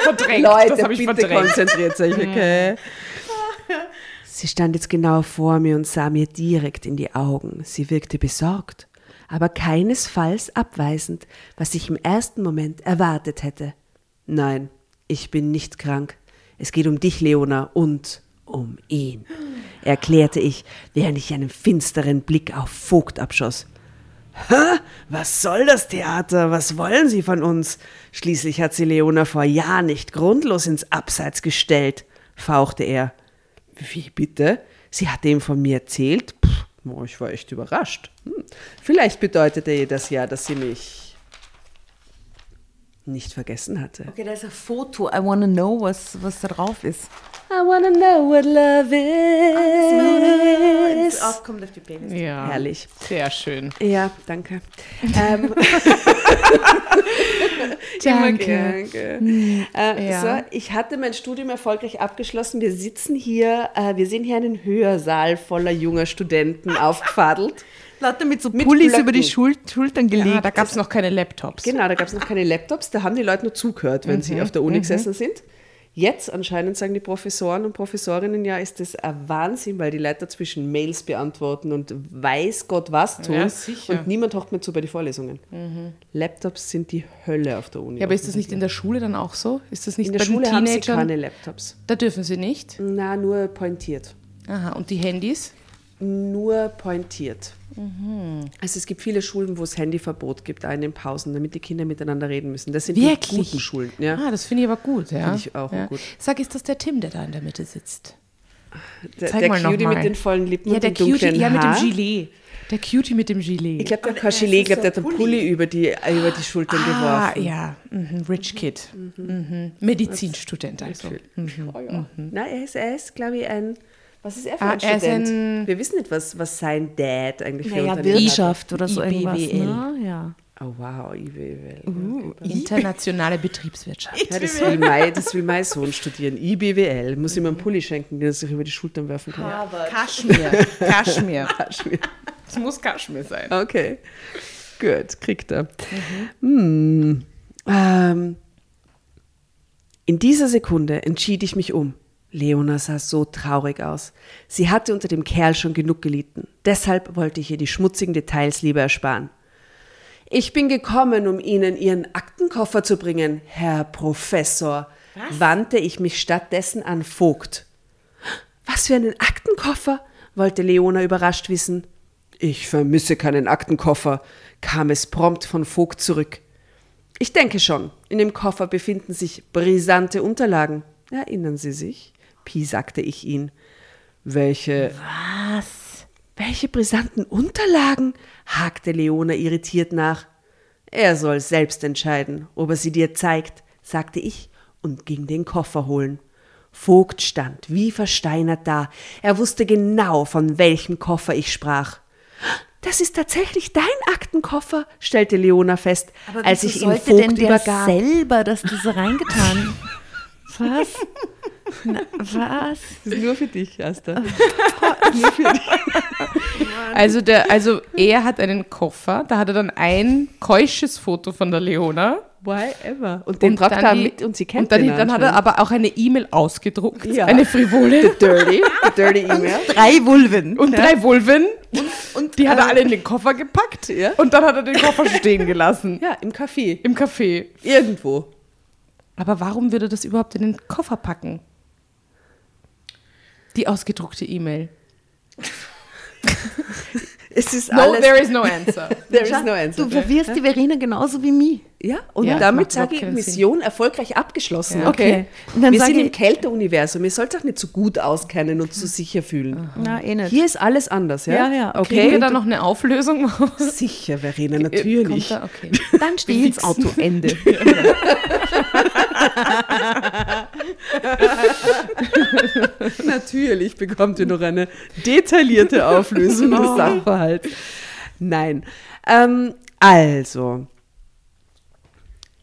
Speaker 2: verdrängt.
Speaker 5: Leute,
Speaker 2: hab ich
Speaker 5: bitte
Speaker 2: verdrängt.
Speaker 5: konzentriert euch, okay? Sie stand jetzt genau vor mir und sah mir direkt in die Augen. Sie wirkte besorgt, aber keinesfalls abweisend, was ich im ersten Moment erwartet hätte. Nein, ich bin nicht krank. Es geht um dich, Leona, und um ihn, erklärte ich, während ich einen finsteren Blick auf Vogt abschoss. Hä? Was soll das Theater? Was wollen Sie von uns? Schließlich hat sie Leona vor Jahren nicht grundlos ins Abseits gestellt, fauchte er. Wie bitte? Sie hatte ihm von mir erzählt? Pff, ich war echt überrascht. Hm. Vielleicht bedeutete ihr das ja, dass sie mich nicht vergessen hatte.
Speaker 1: Okay, da ist ein Foto. I wanna know, was, was da drauf ist.
Speaker 5: I wanna know what love is.
Speaker 1: Aufkommt auf die Playlist.
Speaker 2: Ja.
Speaker 5: Herrlich.
Speaker 2: Sehr schön.
Speaker 5: Ja, danke. ähm,
Speaker 2: Danke.
Speaker 5: Danke. Äh,
Speaker 2: ja.
Speaker 5: so, ich hatte mein Studium erfolgreich abgeschlossen. Wir sitzen hier, äh, wir sehen hier einen Hörsaal voller junger Studenten aufgefadelt.
Speaker 1: Lauter mit so
Speaker 5: Mit
Speaker 1: Pullis
Speaker 5: Blöcken.
Speaker 1: über die Schul Schultern gelegt.
Speaker 2: Ja, da gab es noch keine Laptops.
Speaker 5: Genau, da gab es noch keine Laptops, da haben die Leute nur zugehört, wenn sie auf der Uni gesessen sind. Jetzt anscheinend sagen die Professoren und Professorinnen, ja, ist das ein Wahnsinn, weil die Leute zwischen Mails beantworten und weiß Gott was tun.
Speaker 2: Ja, sicher.
Speaker 5: Und niemand hockt mehr zu bei den Vorlesungen. Laptops sind die Hölle auf der Uni.
Speaker 2: Ja, aber ist das nicht in der Schule dann auch so? Ist das nicht
Speaker 5: in der
Speaker 2: bei
Speaker 5: Schule
Speaker 2: den
Speaker 5: haben sie
Speaker 2: Teenagern?
Speaker 5: keine Laptops.
Speaker 2: Da dürfen sie nicht.
Speaker 5: Na, nur pointiert.
Speaker 2: Aha, und die Handys?
Speaker 5: Nur pointiert. Also es gibt viele Schulen, wo es Handyverbot gibt, auch in den Pausen, damit die Kinder miteinander reden müssen. Das sind die
Speaker 2: Wirklich?
Speaker 5: guten Schulen. Ja.
Speaker 2: Ah, das finde ich aber gut, ja.
Speaker 5: Finde ich auch
Speaker 2: ja.
Speaker 5: gut.
Speaker 2: Sag, ist das der Tim, der da in der Mitte sitzt?
Speaker 5: Der,
Speaker 2: Zeig
Speaker 5: der
Speaker 2: mal noch
Speaker 5: Cutie
Speaker 2: mal.
Speaker 5: mit den vollen Lippen
Speaker 2: Ja,
Speaker 5: und
Speaker 2: der
Speaker 5: dem dunklen
Speaker 2: Cutie, ja, mit dem. Gilet. Der Cutie mit dem Gilet.
Speaker 5: Ich glaube, der hat kein Gilet, ich glaube, der hat einen Pulli über die, über die Schultern
Speaker 2: ah,
Speaker 5: geworfen.
Speaker 2: ja, mhm. Rich Kid. Mhm. Medizinstudent also.
Speaker 5: Oh, ja. Nein, er ist, er ist glaube ich, ein. Was ist er für
Speaker 2: Ah,
Speaker 5: ein
Speaker 2: er ist
Speaker 5: Student?
Speaker 2: ein-
Speaker 5: Wir wissen nicht, was, was sein Dad eigentlich für
Speaker 1: Naja,
Speaker 5: Unternehmen
Speaker 1: Wirtschaft oder so
Speaker 2: IBWL.
Speaker 1: irgendwas. Ne? Ja.
Speaker 5: Oh, wow, IBWL.
Speaker 2: Uh, Internationale Betriebswirtschaft.
Speaker 5: Ja, das will, mein, das will mein Sohn studieren. IBWL. Muss ihm einen Pulli schenken, den er sich über die Schultern werfen kann.
Speaker 2: Kaschmir. Kaschmir.
Speaker 5: Kaschmir.
Speaker 2: Es muss Kaschmir sein.
Speaker 5: Okay. Gut, kriegt er. Hm. Ähm. In dieser Sekunde entschied ich mich um. Leona sah so traurig aus. Sie hatte unter dem Kerl schon genug gelitten. Deshalb wollte ich ihr die schmutzigen Details lieber ersparen. Ich bin gekommen, um Ihnen Ihren Aktenkoffer zu bringen, Herr Professor, wandte ich mich stattdessen an Vogt. Was für einen Aktenkoffer? wollte Leona überrascht wissen. Ich vermisse keinen Aktenkoffer, kam es prompt von Vogt zurück. Ich denke schon, in dem Koffer befinden sich brisante Unterlagen. Erinnern Sie sich? Piesagte ich ihn. Welche. Was? Welche brisanten Unterlagen? hakte Leona irritiert nach. Er soll selbst entscheiden, ob er sie dir zeigt, sagte ich und ging den Koffer holen. Vogt stand wie versteinert da. Er wusste genau, von welchem Koffer ich sprach. Das ist tatsächlich dein Aktenkoffer, stellte Leona fest, als ich
Speaker 1: denn
Speaker 5: Vogt
Speaker 1: der
Speaker 5: übergab.
Speaker 1: selber das diese reingetan? Was? Na, was?
Speaker 5: Das ist nur für dich, Asta.
Speaker 2: Also, der, also er hat einen Koffer, da hat er dann ein keusches Foto von der Leona.
Speaker 5: Why ever? Und den tragt
Speaker 2: dann
Speaker 5: er mit und sie kennt
Speaker 2: Und dann,
Speaker 5: den
Speaker 2: dann hat er aber auch eine E-Mail ausgedruckt,
Speaker 5: Ja.
Speaker 2: eine frivole.
Speaker 5: The Dirty, the Dirty E-Mail.
Speaker 1: Drei Vulven.
Speaker 2: Und drei Vulven. Und, die hat er alle in den Koffer gepackt.
Speaker 5: Ja.
Speaker 2: Und dann hat er den Koffer stehen gelassen.
Speaker 5: Ja, im Café.
Speaker 2: Im Café.
Speaker 5: Irgendwo.
Speaker 2: Aber warum würde er das überhaupt in den Koffer packen? Die ausgedruckte E-Mail.
Speaker 5: Es ist
Speaker 2: No,
Speaker 5: alles.
Speaker 2: there is no answer.
Speaker 5: there is no answer.
Speaker 1: Du verwirrst die Verena genauso wie mich.
Speaker 5: Ja, und
Speaker 2: Ja,
Speaker 5: damit sage ich, Mission erfolgreich abgeschlossen.
Speaker 2: Ja.
Speaker 5: Okay.
Speaker 1: Okay.
Speaker 5: Wir sind im Kälteuniversum. Ihr sollt euch nicht so gut auskennen und so sicher fühlen.
Speaker 1: Na, eh nicht.
Speaker 5: Hier ist alles anders, ja?
Speaker 1: Ja, ja, okay.
Speaker 2: Kriegen wir da noch eine Auflösung?
Speaker 5: Sicher, Verena,
Speaker 2: Kommt
Speaker 5: natürlich.
Speaker 2: da? Okay.
Speaker 1: Dann steht das Auto Ende.
Speaker 5: Natürlich bekommt ihr noch eine detaillierte Auflösung des Sachverhalts. Nein. Ähm, also,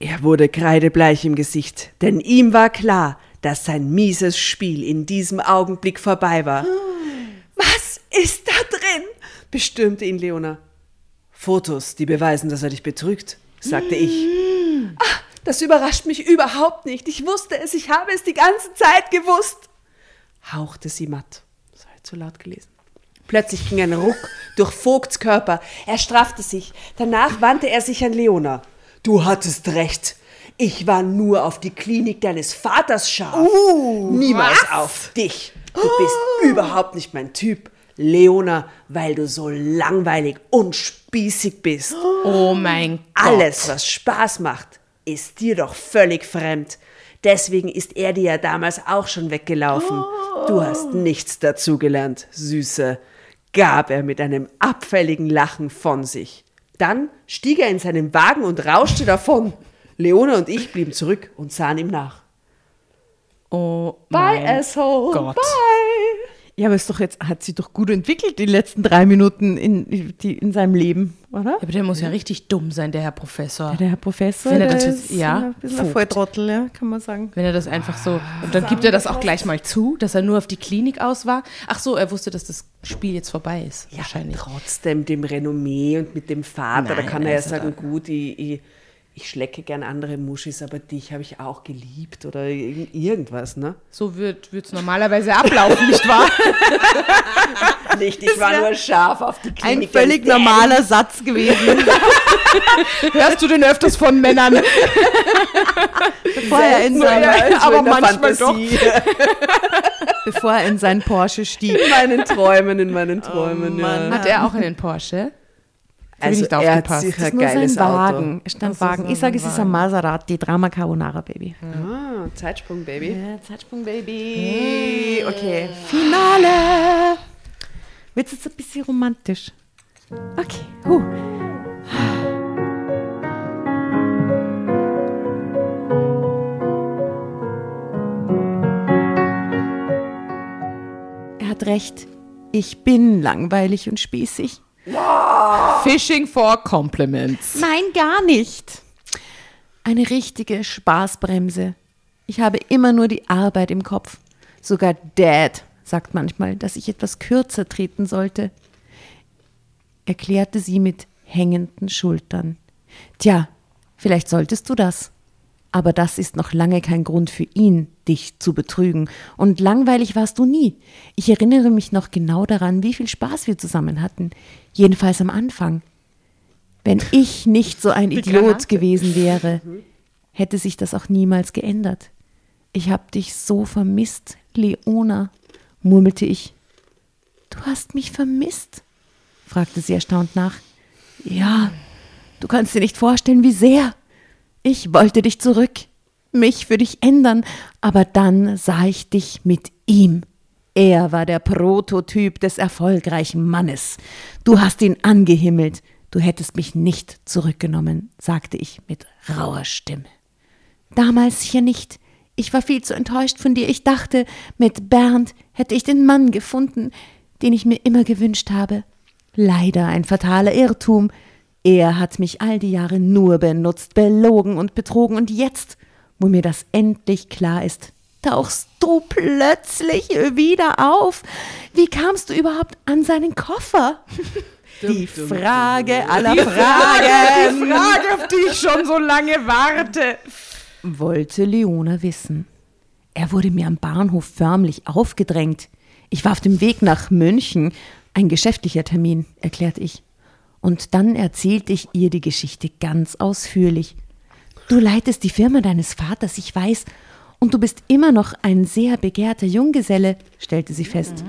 Speaker 5: er wurde kreidebleich im Gesicht, denn ihm war klar, dass sein mieses Spiel in diesem Augenblick vorbei war. Was ist da drin? bestürmte ihn Leona. Fotos, die beweisen, dass er dich betrügt, sagte ich. Ah, das überrascht mich überhaupt nicht. Ich wusste es, ich habe es die ganze Zeit gewusst hauchte sie matt. Das ich zu laut gelesen. Plötzlich ging ein Ruck durch Vogts Körper. Er straffte sich. Danach wandte er sich an Leona. Du hattest recht. Ich war nur auf die Klinik deines Vaters scharf. Niemals auf dich. Du bist überhaupt nicht mein Typ. Leona, weil du so langweilig und spießig bist.
Speaker 2: Oh mein Gott.
Speaker 5: Alles, was Spaß macht, ist dir doch völlig fremd. Deswegen ist er dir ja damals auch schon weggelaufen. Du hast nichts dazugelernt, Süße, gab er mit einem abfälligen Lachen von sich. Dann stieg er in seinen Wagen und rauschte davon. Leona und ich blieben zurück und sahen ihm nach.
Speaker 2: Oh
Speaker 5: Bye, asshole.
Speaker 2: Gott.
Speaker 5: Bye.
Speaker 1: Ja, aber es doch jetzt, hat sie doch gut entwickelt, die letzten drei Minuten in, die, in seinem Leben, oder?
Speaker 2: Aber der muss ja richtig dumm sein, der Herr Professor.
Speaker 1: Der Herr Professor,
Speaker 2: Wenn er
Speaker 1: der
Speaker 2: das jetzt-
Speaker 1: ist
Speaker 2: ja,
Speaker 1: ein bisschen ein
Speaker 2: Vogt.
Speaker 1: Volltrottel, ja, kann man sagen.
Speaker 2: Wenn er das einfach so. Und dann gibt er das auch gleich mal zu, dass er nur auf die Klinik aus war. Ach so, er wusste, dass das Spiel jetzt vorbei ist.
Speaker 5: Ja,
Speaker 2: wahrscheinlich.
Speaker 5: trotzdem dem Renommee und mit dem Vater, da
Speaker 2: Nein,
Speaker 5: kann er ja
Speaker 2: also
Speaker 5: sagen, gut, ich, ich, ich schlecke gern andere Muschis, aber dich habe ich auch geliebt oder irg- irgendwas, ne?
Speaker 2: So wird es normalerweise ablaufen, nicht wahr?
Speaker 5: Nicht, ich war nur scharf auf die
Speaker 1: Ein
Speaker 5: Klinik.
Speaker 1: völlig
Speaker 5: deines Daddy.
Speaker 1: normaler Satz gewesen,
Speaker 2: Hörst du den öfters von Männern?
Speaker 1: bevor er, in sein,
Speaker 5: ja, so
Speaker 2: aber manchmal
Speaker 5: Fantasie.
Speaker 1: bevor er in seinen Porsche stieg.
Speaker 5: In meinen Träumen, in meinen Träumen,
Speaker 1: Mann.
Speaker 5: ja.
Speaker 2: Hat er auch einen Porsche? Ich nicht
Speaker 5: er hat
Speaker 2: aufgepasst.
Speaker 5: sicher
Speaker 1: Das
Speaker 5: ein
Speaker 1: ist
Speaker 5: geiles
Speaker 1: sein
Speaker 5: Auto.
Speaker 1: Wagen. Es stand
Speaker 2: Ach so,
Speaker 1: Wagen.
Speaker 2: so
Speaker 1: Ich sage,
Speaker 2: ein
Speaker 1: es ist ein Maserati, Drama Carbonara Baby.
Speaker 5: Ah, Zeitsprung, Baby.
Speaker 1: Ja, Zeitsprung Baby. Okay, Finale. Wird jetzt ein bisschen romantisch. Okay. Huh. Er hat recht. Ich bin langweilig und spießig.
Speaker 2: Fishing for Compliments.
Speaker 1: Nein, gar nicht. Eine richtige Spaßbremse. Ich habe immer nur die Arbeit im Kopf. Sogar Dad sagt manchmal, dass ich etwas kürzer treten sollte. Erklärte sie mit hängenden Schultern. Tja, vielleicht solltest du das. Aber das ist noch lange kein Grund für ihn, dich zu betrügen. Und langweilig warst du nie. Ich erinnere mich noch genau daran, wie viel Spaß wir zusammen hatten. Jedenfalls am Anfang. Wenn ich nicht so ein Idiot gewesen wäre, hätte sich das auch niemals geändert. Ich hab dich so vermisst, Leona, murmelte ich. Du hast mich vermisst? fragte sie erstaunt nach. Ja, du kannst dir nicht vorstellen, wie sehr. Ich wollte dich zurück, mich für dich ändern, aber dann sah ich dich mit ihm. Er war der Prototyp des erfolgreichen Mannes. Du hast ihn angehimmelt. Du hättest mich nicht zurückgenommen, sagte ich mit rauer Stimme. Damals hier nicht. Ich war viel zu enttäuscht von dir. Ich dachte, mit Bernd hätte ich den Mann gefunden, den ich mir immer gewünscht habe. Leider ein fataler Irrtum. Er hat mich all die Jahre nur benutzt, belogen und betrogen. Und jetzt, wo mir das endlich klar ist, tauchst du plötzlich wieder auf. Wie kamst du überhaupt an seinen Koffer? Die Frage aller Fragen.
Speaker 2: Die Frage, auf die ich schon so lange warte.
Speaker 1: wollte Leona wissen. Er wurde mir am Bahnhof förmlich aufgedrängt. Ich war auf dem Weg nach München. Ein geschäftlicher Termin, erklärte ich. Und dann erzählte ich ihr die Geschichte ganz ausführlich. Du leitest die Firma deines Vaters, ich weiß, und du bist immer noch ein sehr begehrter Junggeselle, stellte sie fest.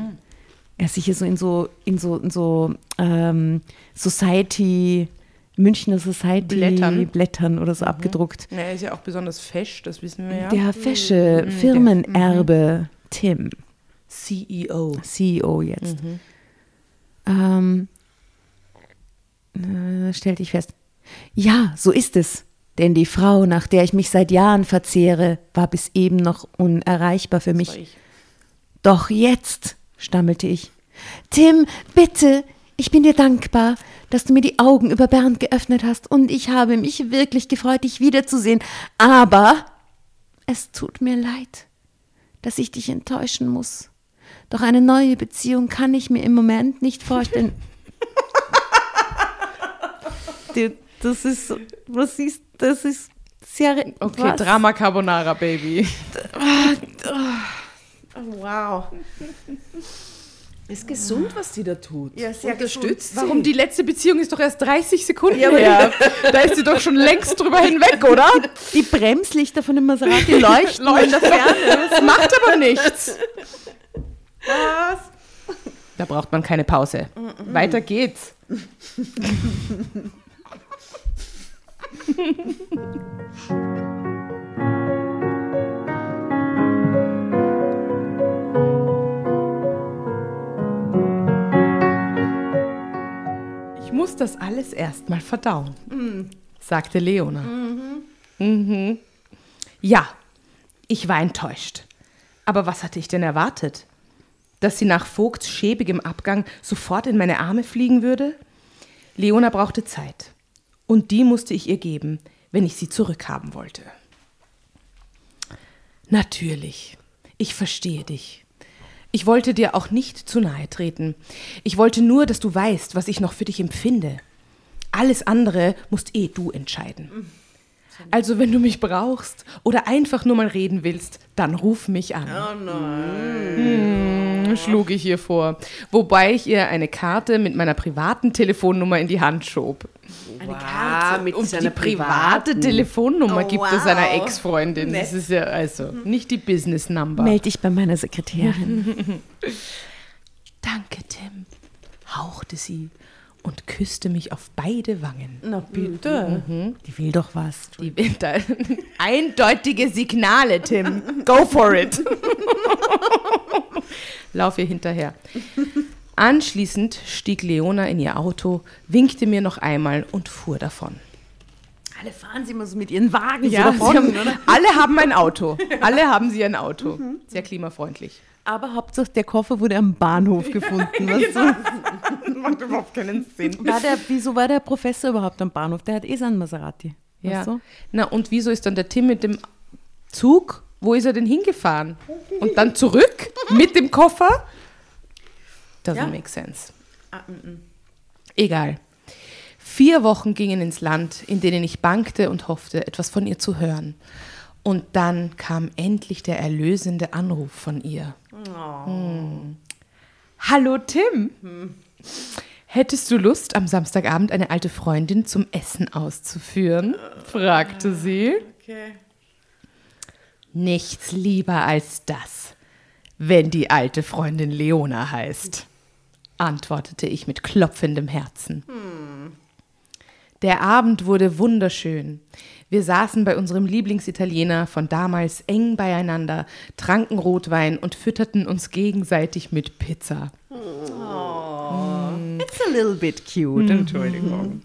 Speaker 1: Er ist sicher so in so, in so, in so ähm, Society, Münchner Society
Speaker 2: Blättern.
Speaker 1: Blättern oder so abgedruckt.
Speaker 2: Er ist ja auch besonders fesch, das wissen wir ja.
Speaker 1: Der fesche Firmenerbe Tim,
Speaker 2: CEO.
Speaker 1: CEO jetzt, ähm, äh, stellte ich fest. Ja, so ist es. Denn die Frau, nach der ich mich seit Jahren verzehre, war bis eben noch unerreichbar für mich.
Speaker 2: ich.
Speaker 1: Doch jetzt, stammelte ich. Tim, bitte, ich bin dir dankbar, dass du mir die Augen über Bernd geöffnet hast und ich habe mich wirklich gefreut, dich wiederzusehen. Aber es tut mir leid, dass ich dich enttäuschen muss. Doch eine neue Beziehung kann ich mir im Moment nicht vorstellen. Die- das ist, was ist, das ist sehr.
Speaker 2: Okay,
Speaker 1: was?
Speaker 2: Drama Carbonara, Baby.
Speaker 1: Wow.
Speaker 5: Ist gesund, was die da tut.
Speaker 1: Ja, sehr
Speaker 5: Unterstützt sie.
Speaker 2: Warum? Die letzte Beziehung ist doch erst 30 Sekunden her. Da ist sie doch schon längst drüber hinweg, oder?
Speaker 1: Die Bremslichter von dem Maserati leuchten in der Ferne.
Speaker 2: Das macht aber nichts. Was? Da braucht man keine Pause. Weiter geht's. Ich muss das alles erstmal verdauen, sagte Leona. Mhm. Ja, ich war enttäuscht. Aber was hatte ich denn erwartet? Dass sie nach Vogts schäbigem Abgang sofort in meine Arme fliegen würde? Leona brauchte Zeit. Und die musste ich ihr geben, wenn ich sie zurückhaben wollte. Natürlich, ich verstehe dich. Ich wollte dir auch nicht zu nahe treten. Ich wollte nur, dass du weißt, was ich noch für dich empfinde. Alles andere musst eh du entscheiden. Also wenn du mich brauchst oder einfach nur mal reden willst, dann ruf mich an. Oh nein. Schlug ich ihr vor, wobei ich ihr eine Karte mit meiner privaten Telefonnummer in die Hand schob.
Speaker 5: Wow, mit
Speaker 2: Und
Speaker 5: seiner
Speaker 2: die private
Speaker 5: privaten.
Speaker 2: Telefonnummer
Speaker 1: Oh,
Speaker 2: gibt es seiner
Speaker 1: wow.
Speaker 2: Ex-Freundin. Das ist ja also nicht die Business Number.
Speaker 1: Meld dich bei meiner Sekretärin.
Speaker 2: Danke, Tim, hauchte sie und küsste mich auf beide Wangen.
Speaker 1: Na bitte. Die will doch was.
Speaker 2: Die eindeutige Signale, Tim. Go for it. Lauf ihr hinterher. Anschließend stieg Leona in ihr Auto, winkte mir noch einmal und fuhr davon.
Speaker 1: Alle fahren sie immer so mit ihren Wagen
Speaker 2: Ja,
Speaker 1: so davon,
Speaker 2: haben,
Speaker 1: oder?
Speaker 2: alle haben ein Auto. Alle haben sie ein Auto. Sehr klimafreundlich.
Speaker 1: Aber Hauptsache der Koffer wurde am Bahnhof gefunden. weißt du?
Speaker 2: Macht überhaupt keinen Sinn.
Speaker 1: War der, wieso war der Professor überhaupt am Bahnhof? Der hat eh seinen Maserati.
Speaker 2: Ja.
Speaker 1: Du?
Speaker 2: Na, und wieso ist dann der Tim mit dem Zug? Wo ist er denn hingefahren? Und dann zurück mit dem Koffer? Doesn't
Speaker 1: Ja.
Speaker 2: make sense. Egal. Vier Wochen gingen ins Land, in denen ich bangte und hoffte, etwas von ihr zu hören. Und dann kam endlich der erlösende Anruf von ihr. Hm. Hallo Tim. Hättest du Lust, am Samstagabend eine alte Freundin zum Essen auszuführen? fragte sie. Nichts lieber als das, wenn die alte Freundin Leona heißt, antwortete ich mit klopfendem Herzen. Der Abend wurde wunderschön. Wir saßen bei unserem Lieblingsitaliener von damals eng beieinander, tranken Rotwein und fütterten uns gegenseitig mit Pizza.
Speaker 1: It's a little bit cute. Entschuldigung.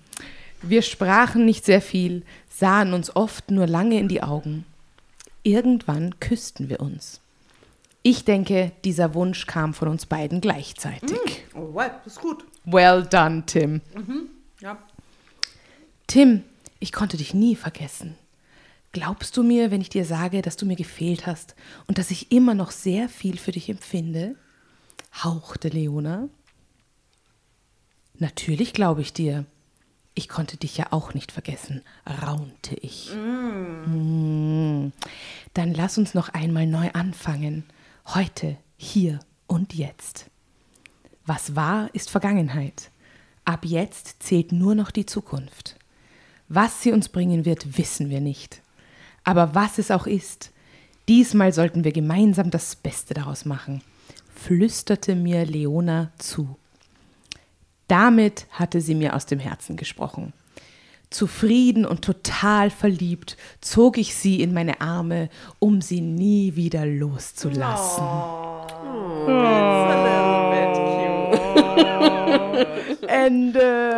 Speaker 2: Wir sprachen nicht sehr viel, sahen uns oft nur lange in die Augen. Irgendwann küssten wir uns. Ich denke, dieser Wunsch kam von uns beiden gleichzeitig.
Speaker 1: Oh, wow, das ist gut.
Speaker 2: Well done, Tim.
Speaker 1: Ja.
Speaker 2: Tim, ich konnte dich nie vergessen. Glaubst du mir, wenn ich dir sage, dass du mir gefehlt hast und dass ich immer noch sehr viel für dich empfinde? hauchte Leona. Natürlich glaube ich dir. Ich konnte dich ja auch nicht vergessen, raunte ich. Mm. Dann lass uns noch einmal neu anfangen. Heute, hier und jetzt. Was war, ist Vergangenheit. Ab jetzt zählt nur noch die Zukunft. Was sie uns bringen wird, wissen wir nicht. Aber was es auch ist, diesmal sollten wir gemeinsam das Beste daraus machen, flüsterte mir Leona zu. Damit hatte sie mir aus dem Herzen gesprochen. Zufrieden und total verliebt zog ich sie in meine Arme, um sie nie wieder loszulassen. Ende.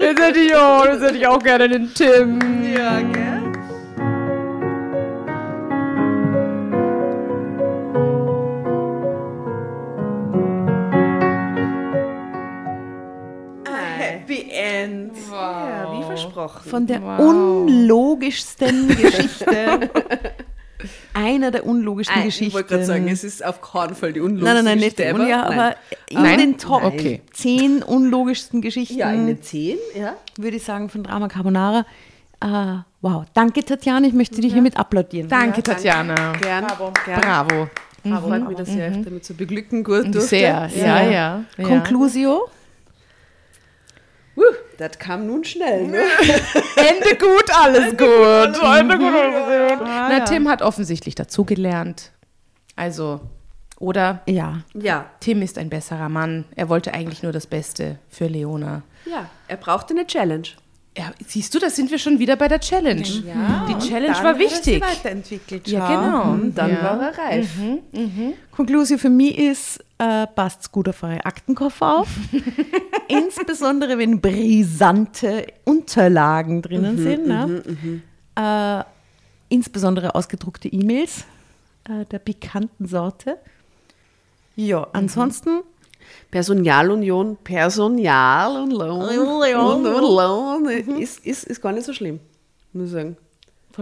Speaker 2: Jetzt hätte ich auch, jetzt hätte ich auch gerne den Tim.
Speaker 5: Ja, gell? Versprochen.
Speaker 1: Von der unlogischsten Geschichte. Einer der unlogischsten
Speaker 5: Ich
Speaker 1: Geschichten.
Speaker 5: wollte gerade sagen, es ist auf keinen Fall die unlogischste
Speaker 1: nein, nein, nein, nicht
Speaker 5: Geschichte
Speaker 1: ja,
Speaker 5: Nein.
Speaker 1: aber in
Speaker 2: Nein?
Speaker 1: den Top
Speaker 2: Okay.
Speaker 1: 10 unlogischsten Geschichten,
Speaker 5: Ja, in den 10, ja.
Speaker 1: würde ich sagen, von Drama Carbonara. Äh, wow, danke Tatjana, ich möchte dich hiermit applaudieren.
Speaker 2: Danke, Tatjana.
Speaker 5: Gern, gern.
Speaker 2: Bravo.
Speaker 5: Freut mich, dass ich euch damit zu beglücken gut durfte.
Speaker 2: Sehr, ja, ja. ja.
Speaker 1: Conclusio?
Speaker 5: Wuh, das kam nun schnell, ne?
Speaker 2: Ende gut, alles gut. Ende gut, alles gut. Na, Tim hat offensichtlich dazugelernt. Also, oder
Speaker 1: Ja.
Speaker 5: Ja.
Speaker 2: Tim ist ein besserer Mann. Er wollte eigentlich nur das Beste für Leona.
Speaker 5: Ja, er brauchte eine Challenge.
Speaker 2: Ja, siehst du, da sind wir schon wieder bei der Challenge. Die Challenge war wichtig.
Speaker 1: weiterentwickelt.
Speaker 2: Ja, genau.
Speaker 5: Dann
Speaker 2: ja.
Speaker 5: war er reif.
Speaker 1: Conclusio für mich ist, äh, passt gut auf eure Aktenkoffer auf. Insbesondere wenn brisante Unterlagen drinnen sind. ne? Äh, insbesondere ausgedruckte E-Mails äh, der bekannten Sorte. Ja, ansonsten
Speaker 5: Personalunion, Personal und Lohn. Und, und Lohn ist, ist, ist gar nicht so schlimm, muss ich sagen.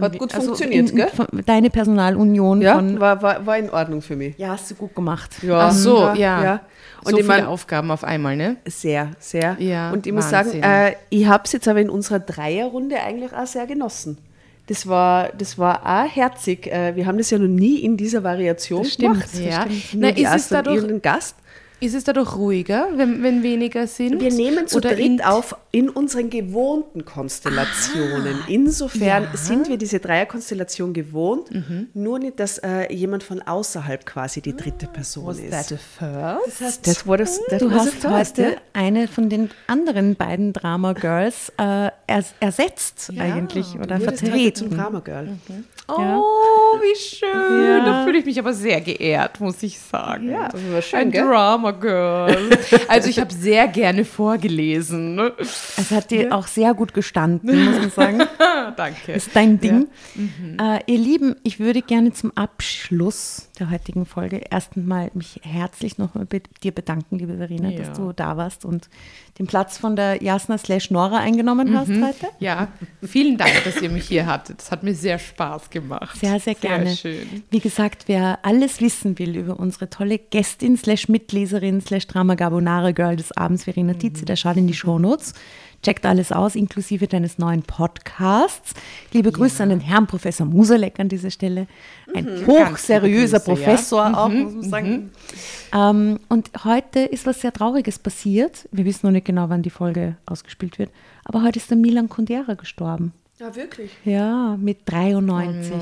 Speaker 5: Hat gut
Speaker 1: also
Speaker 5: funktioniert,
Speaker 1: in,
Speaker 5: gell?
Speaker 1: Deine Personalunion
Speaker 5: Ja,
Speaker 1: von.
Speaker 5: war, war, war in Ordnung für mich.
Speaker 1: Ja, hast du gut gemacht.
Speaker 5: Ja,
Speaker 2: Ach so, ja.
Speaker 5: ja. Und
Speaker 2: so viele
Speaker 5: mein,
Speaker 2: Aufgaben auf einmal, ne?
Speaker 5: sehr, sehr.
Speaker 2: Ja,
Speaker 5: und ich muss
Speaker 2: Wahnsinn.
Speaker 5: sagen, äh, ich habe es jetzt aber in unserer Dreierrunde eigentlich auch sehr genossen. Das war, das war auch herzig. Äh, wir haben das ja noch nie in dieser Variation
Speaker 2: Das stimmt,
Speaker 5: gemacht.
Speaker 2: ja.
Speaker 5: Nur
Speaker 2: Na, ist es dadurch-
Speaker 5: Gast.
Speaker 2: Ist es dadurch ruhiger, wenn, wenn weniger sind?
Speaker 5: Wir nehmen zu
Speaker 2: Oder
Speaker 5: dritt
Speaker 2: in-
Speaker 5: auf in unseren gewohnten Konstellationen. Insofern sind wir diese Dreierkonstellation gewohnt, nur nicht, dass äh, jemand von außerhalb quasi die dritte Person
Speaker 2: Was
Speaker 5: ist.
Speaker 2: that a first?
Speaker 5: Das das
Speaker 1: Du
Speaker 5: was
Speaker 1: hast
Speaker 5: es heißt,
Speaker 1: heute
Speaker 5: ja?
Speaker 1: eine von den anderen beiden Drama Girls äh, ers ersetzt eigentlich oder
Speaker 5: Du heute zum
Speaker 1: vertreten.
Speaker 5: Drama Girl.
Speaker 2: Oh, wie schön.
Speaker 1: Ja.
Speaker 2: Da fühle ich mich aber sehr geehrt, muss ich sagen.
Speaker 5: Ja, das war schön,
Speaker 2: Ein
Speaker 5: gell?
Speaker 2: Drama Girl. Also ich habe sehr gerne vorgelesen.
Speaker 1: Es hat dir auch sehr gut gestanden, muss man sagen.
Speaker 2: Danke.
Speaker 1: ist dein Ding. Äh, ihr Lieben, ich würde gerne zum Abschluss der heutigen Folge erst einmal mich herzlich nochmal bei dir bedanken, liebe Verena,
Speaker 2: Ja.
Speaker 1: dass du da warst und den Platz von der Jasna slash Nora eingenommen hast heute.
Speaker 2: Ja, vielen Dank, dass ihr mich hier hattet. Das hat mir sehr Spaß gemacht.
Speaker 1: Sehr, sehr gerne. Wie gesagt, wer alles wissen will über unsere tolle Gästin slash Mitleserin slash Drama Carbonara Girl des Abends, Verena Tietze, der schaut in die Shownotes. Checkt alles aus, inklusive deines neuen Podcasts. Liebe Grüße an den Herrn Professor Musalek an dieser Stelle. Ein hochseriöser
Speaker 2: Ganz liebe Grüße,
Speaker 1: Professor auch, muss man sagen. Ähm, und heute ist was sehr Trauriges passiert. Wir wissen noch nicht genau, wann die Folge ausgespielt wird. Aber heute ist der Milan Kundera gestorben.
Speaker 6: Ja, wirklich.
Speaker 1: Ja, mit 93.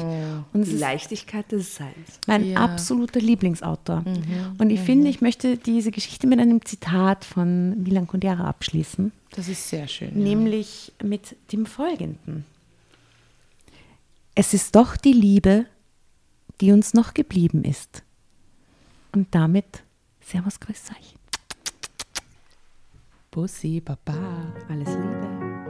Speaker 1: Und es
Speaker 5: Die Leichtigkeit des Seins.
Speaker 1: mein
Speaker 2: Ja.
Speaker 1: absoluter Lieblingsautor. Und ich finde, ich möchte diese Geschichte mit einem Zitat von Milan Kundera abschließen,
Speaker 2: Das ist sehr schön.
Speaker 1: nämlich mit dem folgenden. Es ist doch die Liebe, die uns noch geblieben ist. Und damit Servus, grüß euch.
Speaker 2: Bussi, Baba.
Speaker 1: Alles Liebe.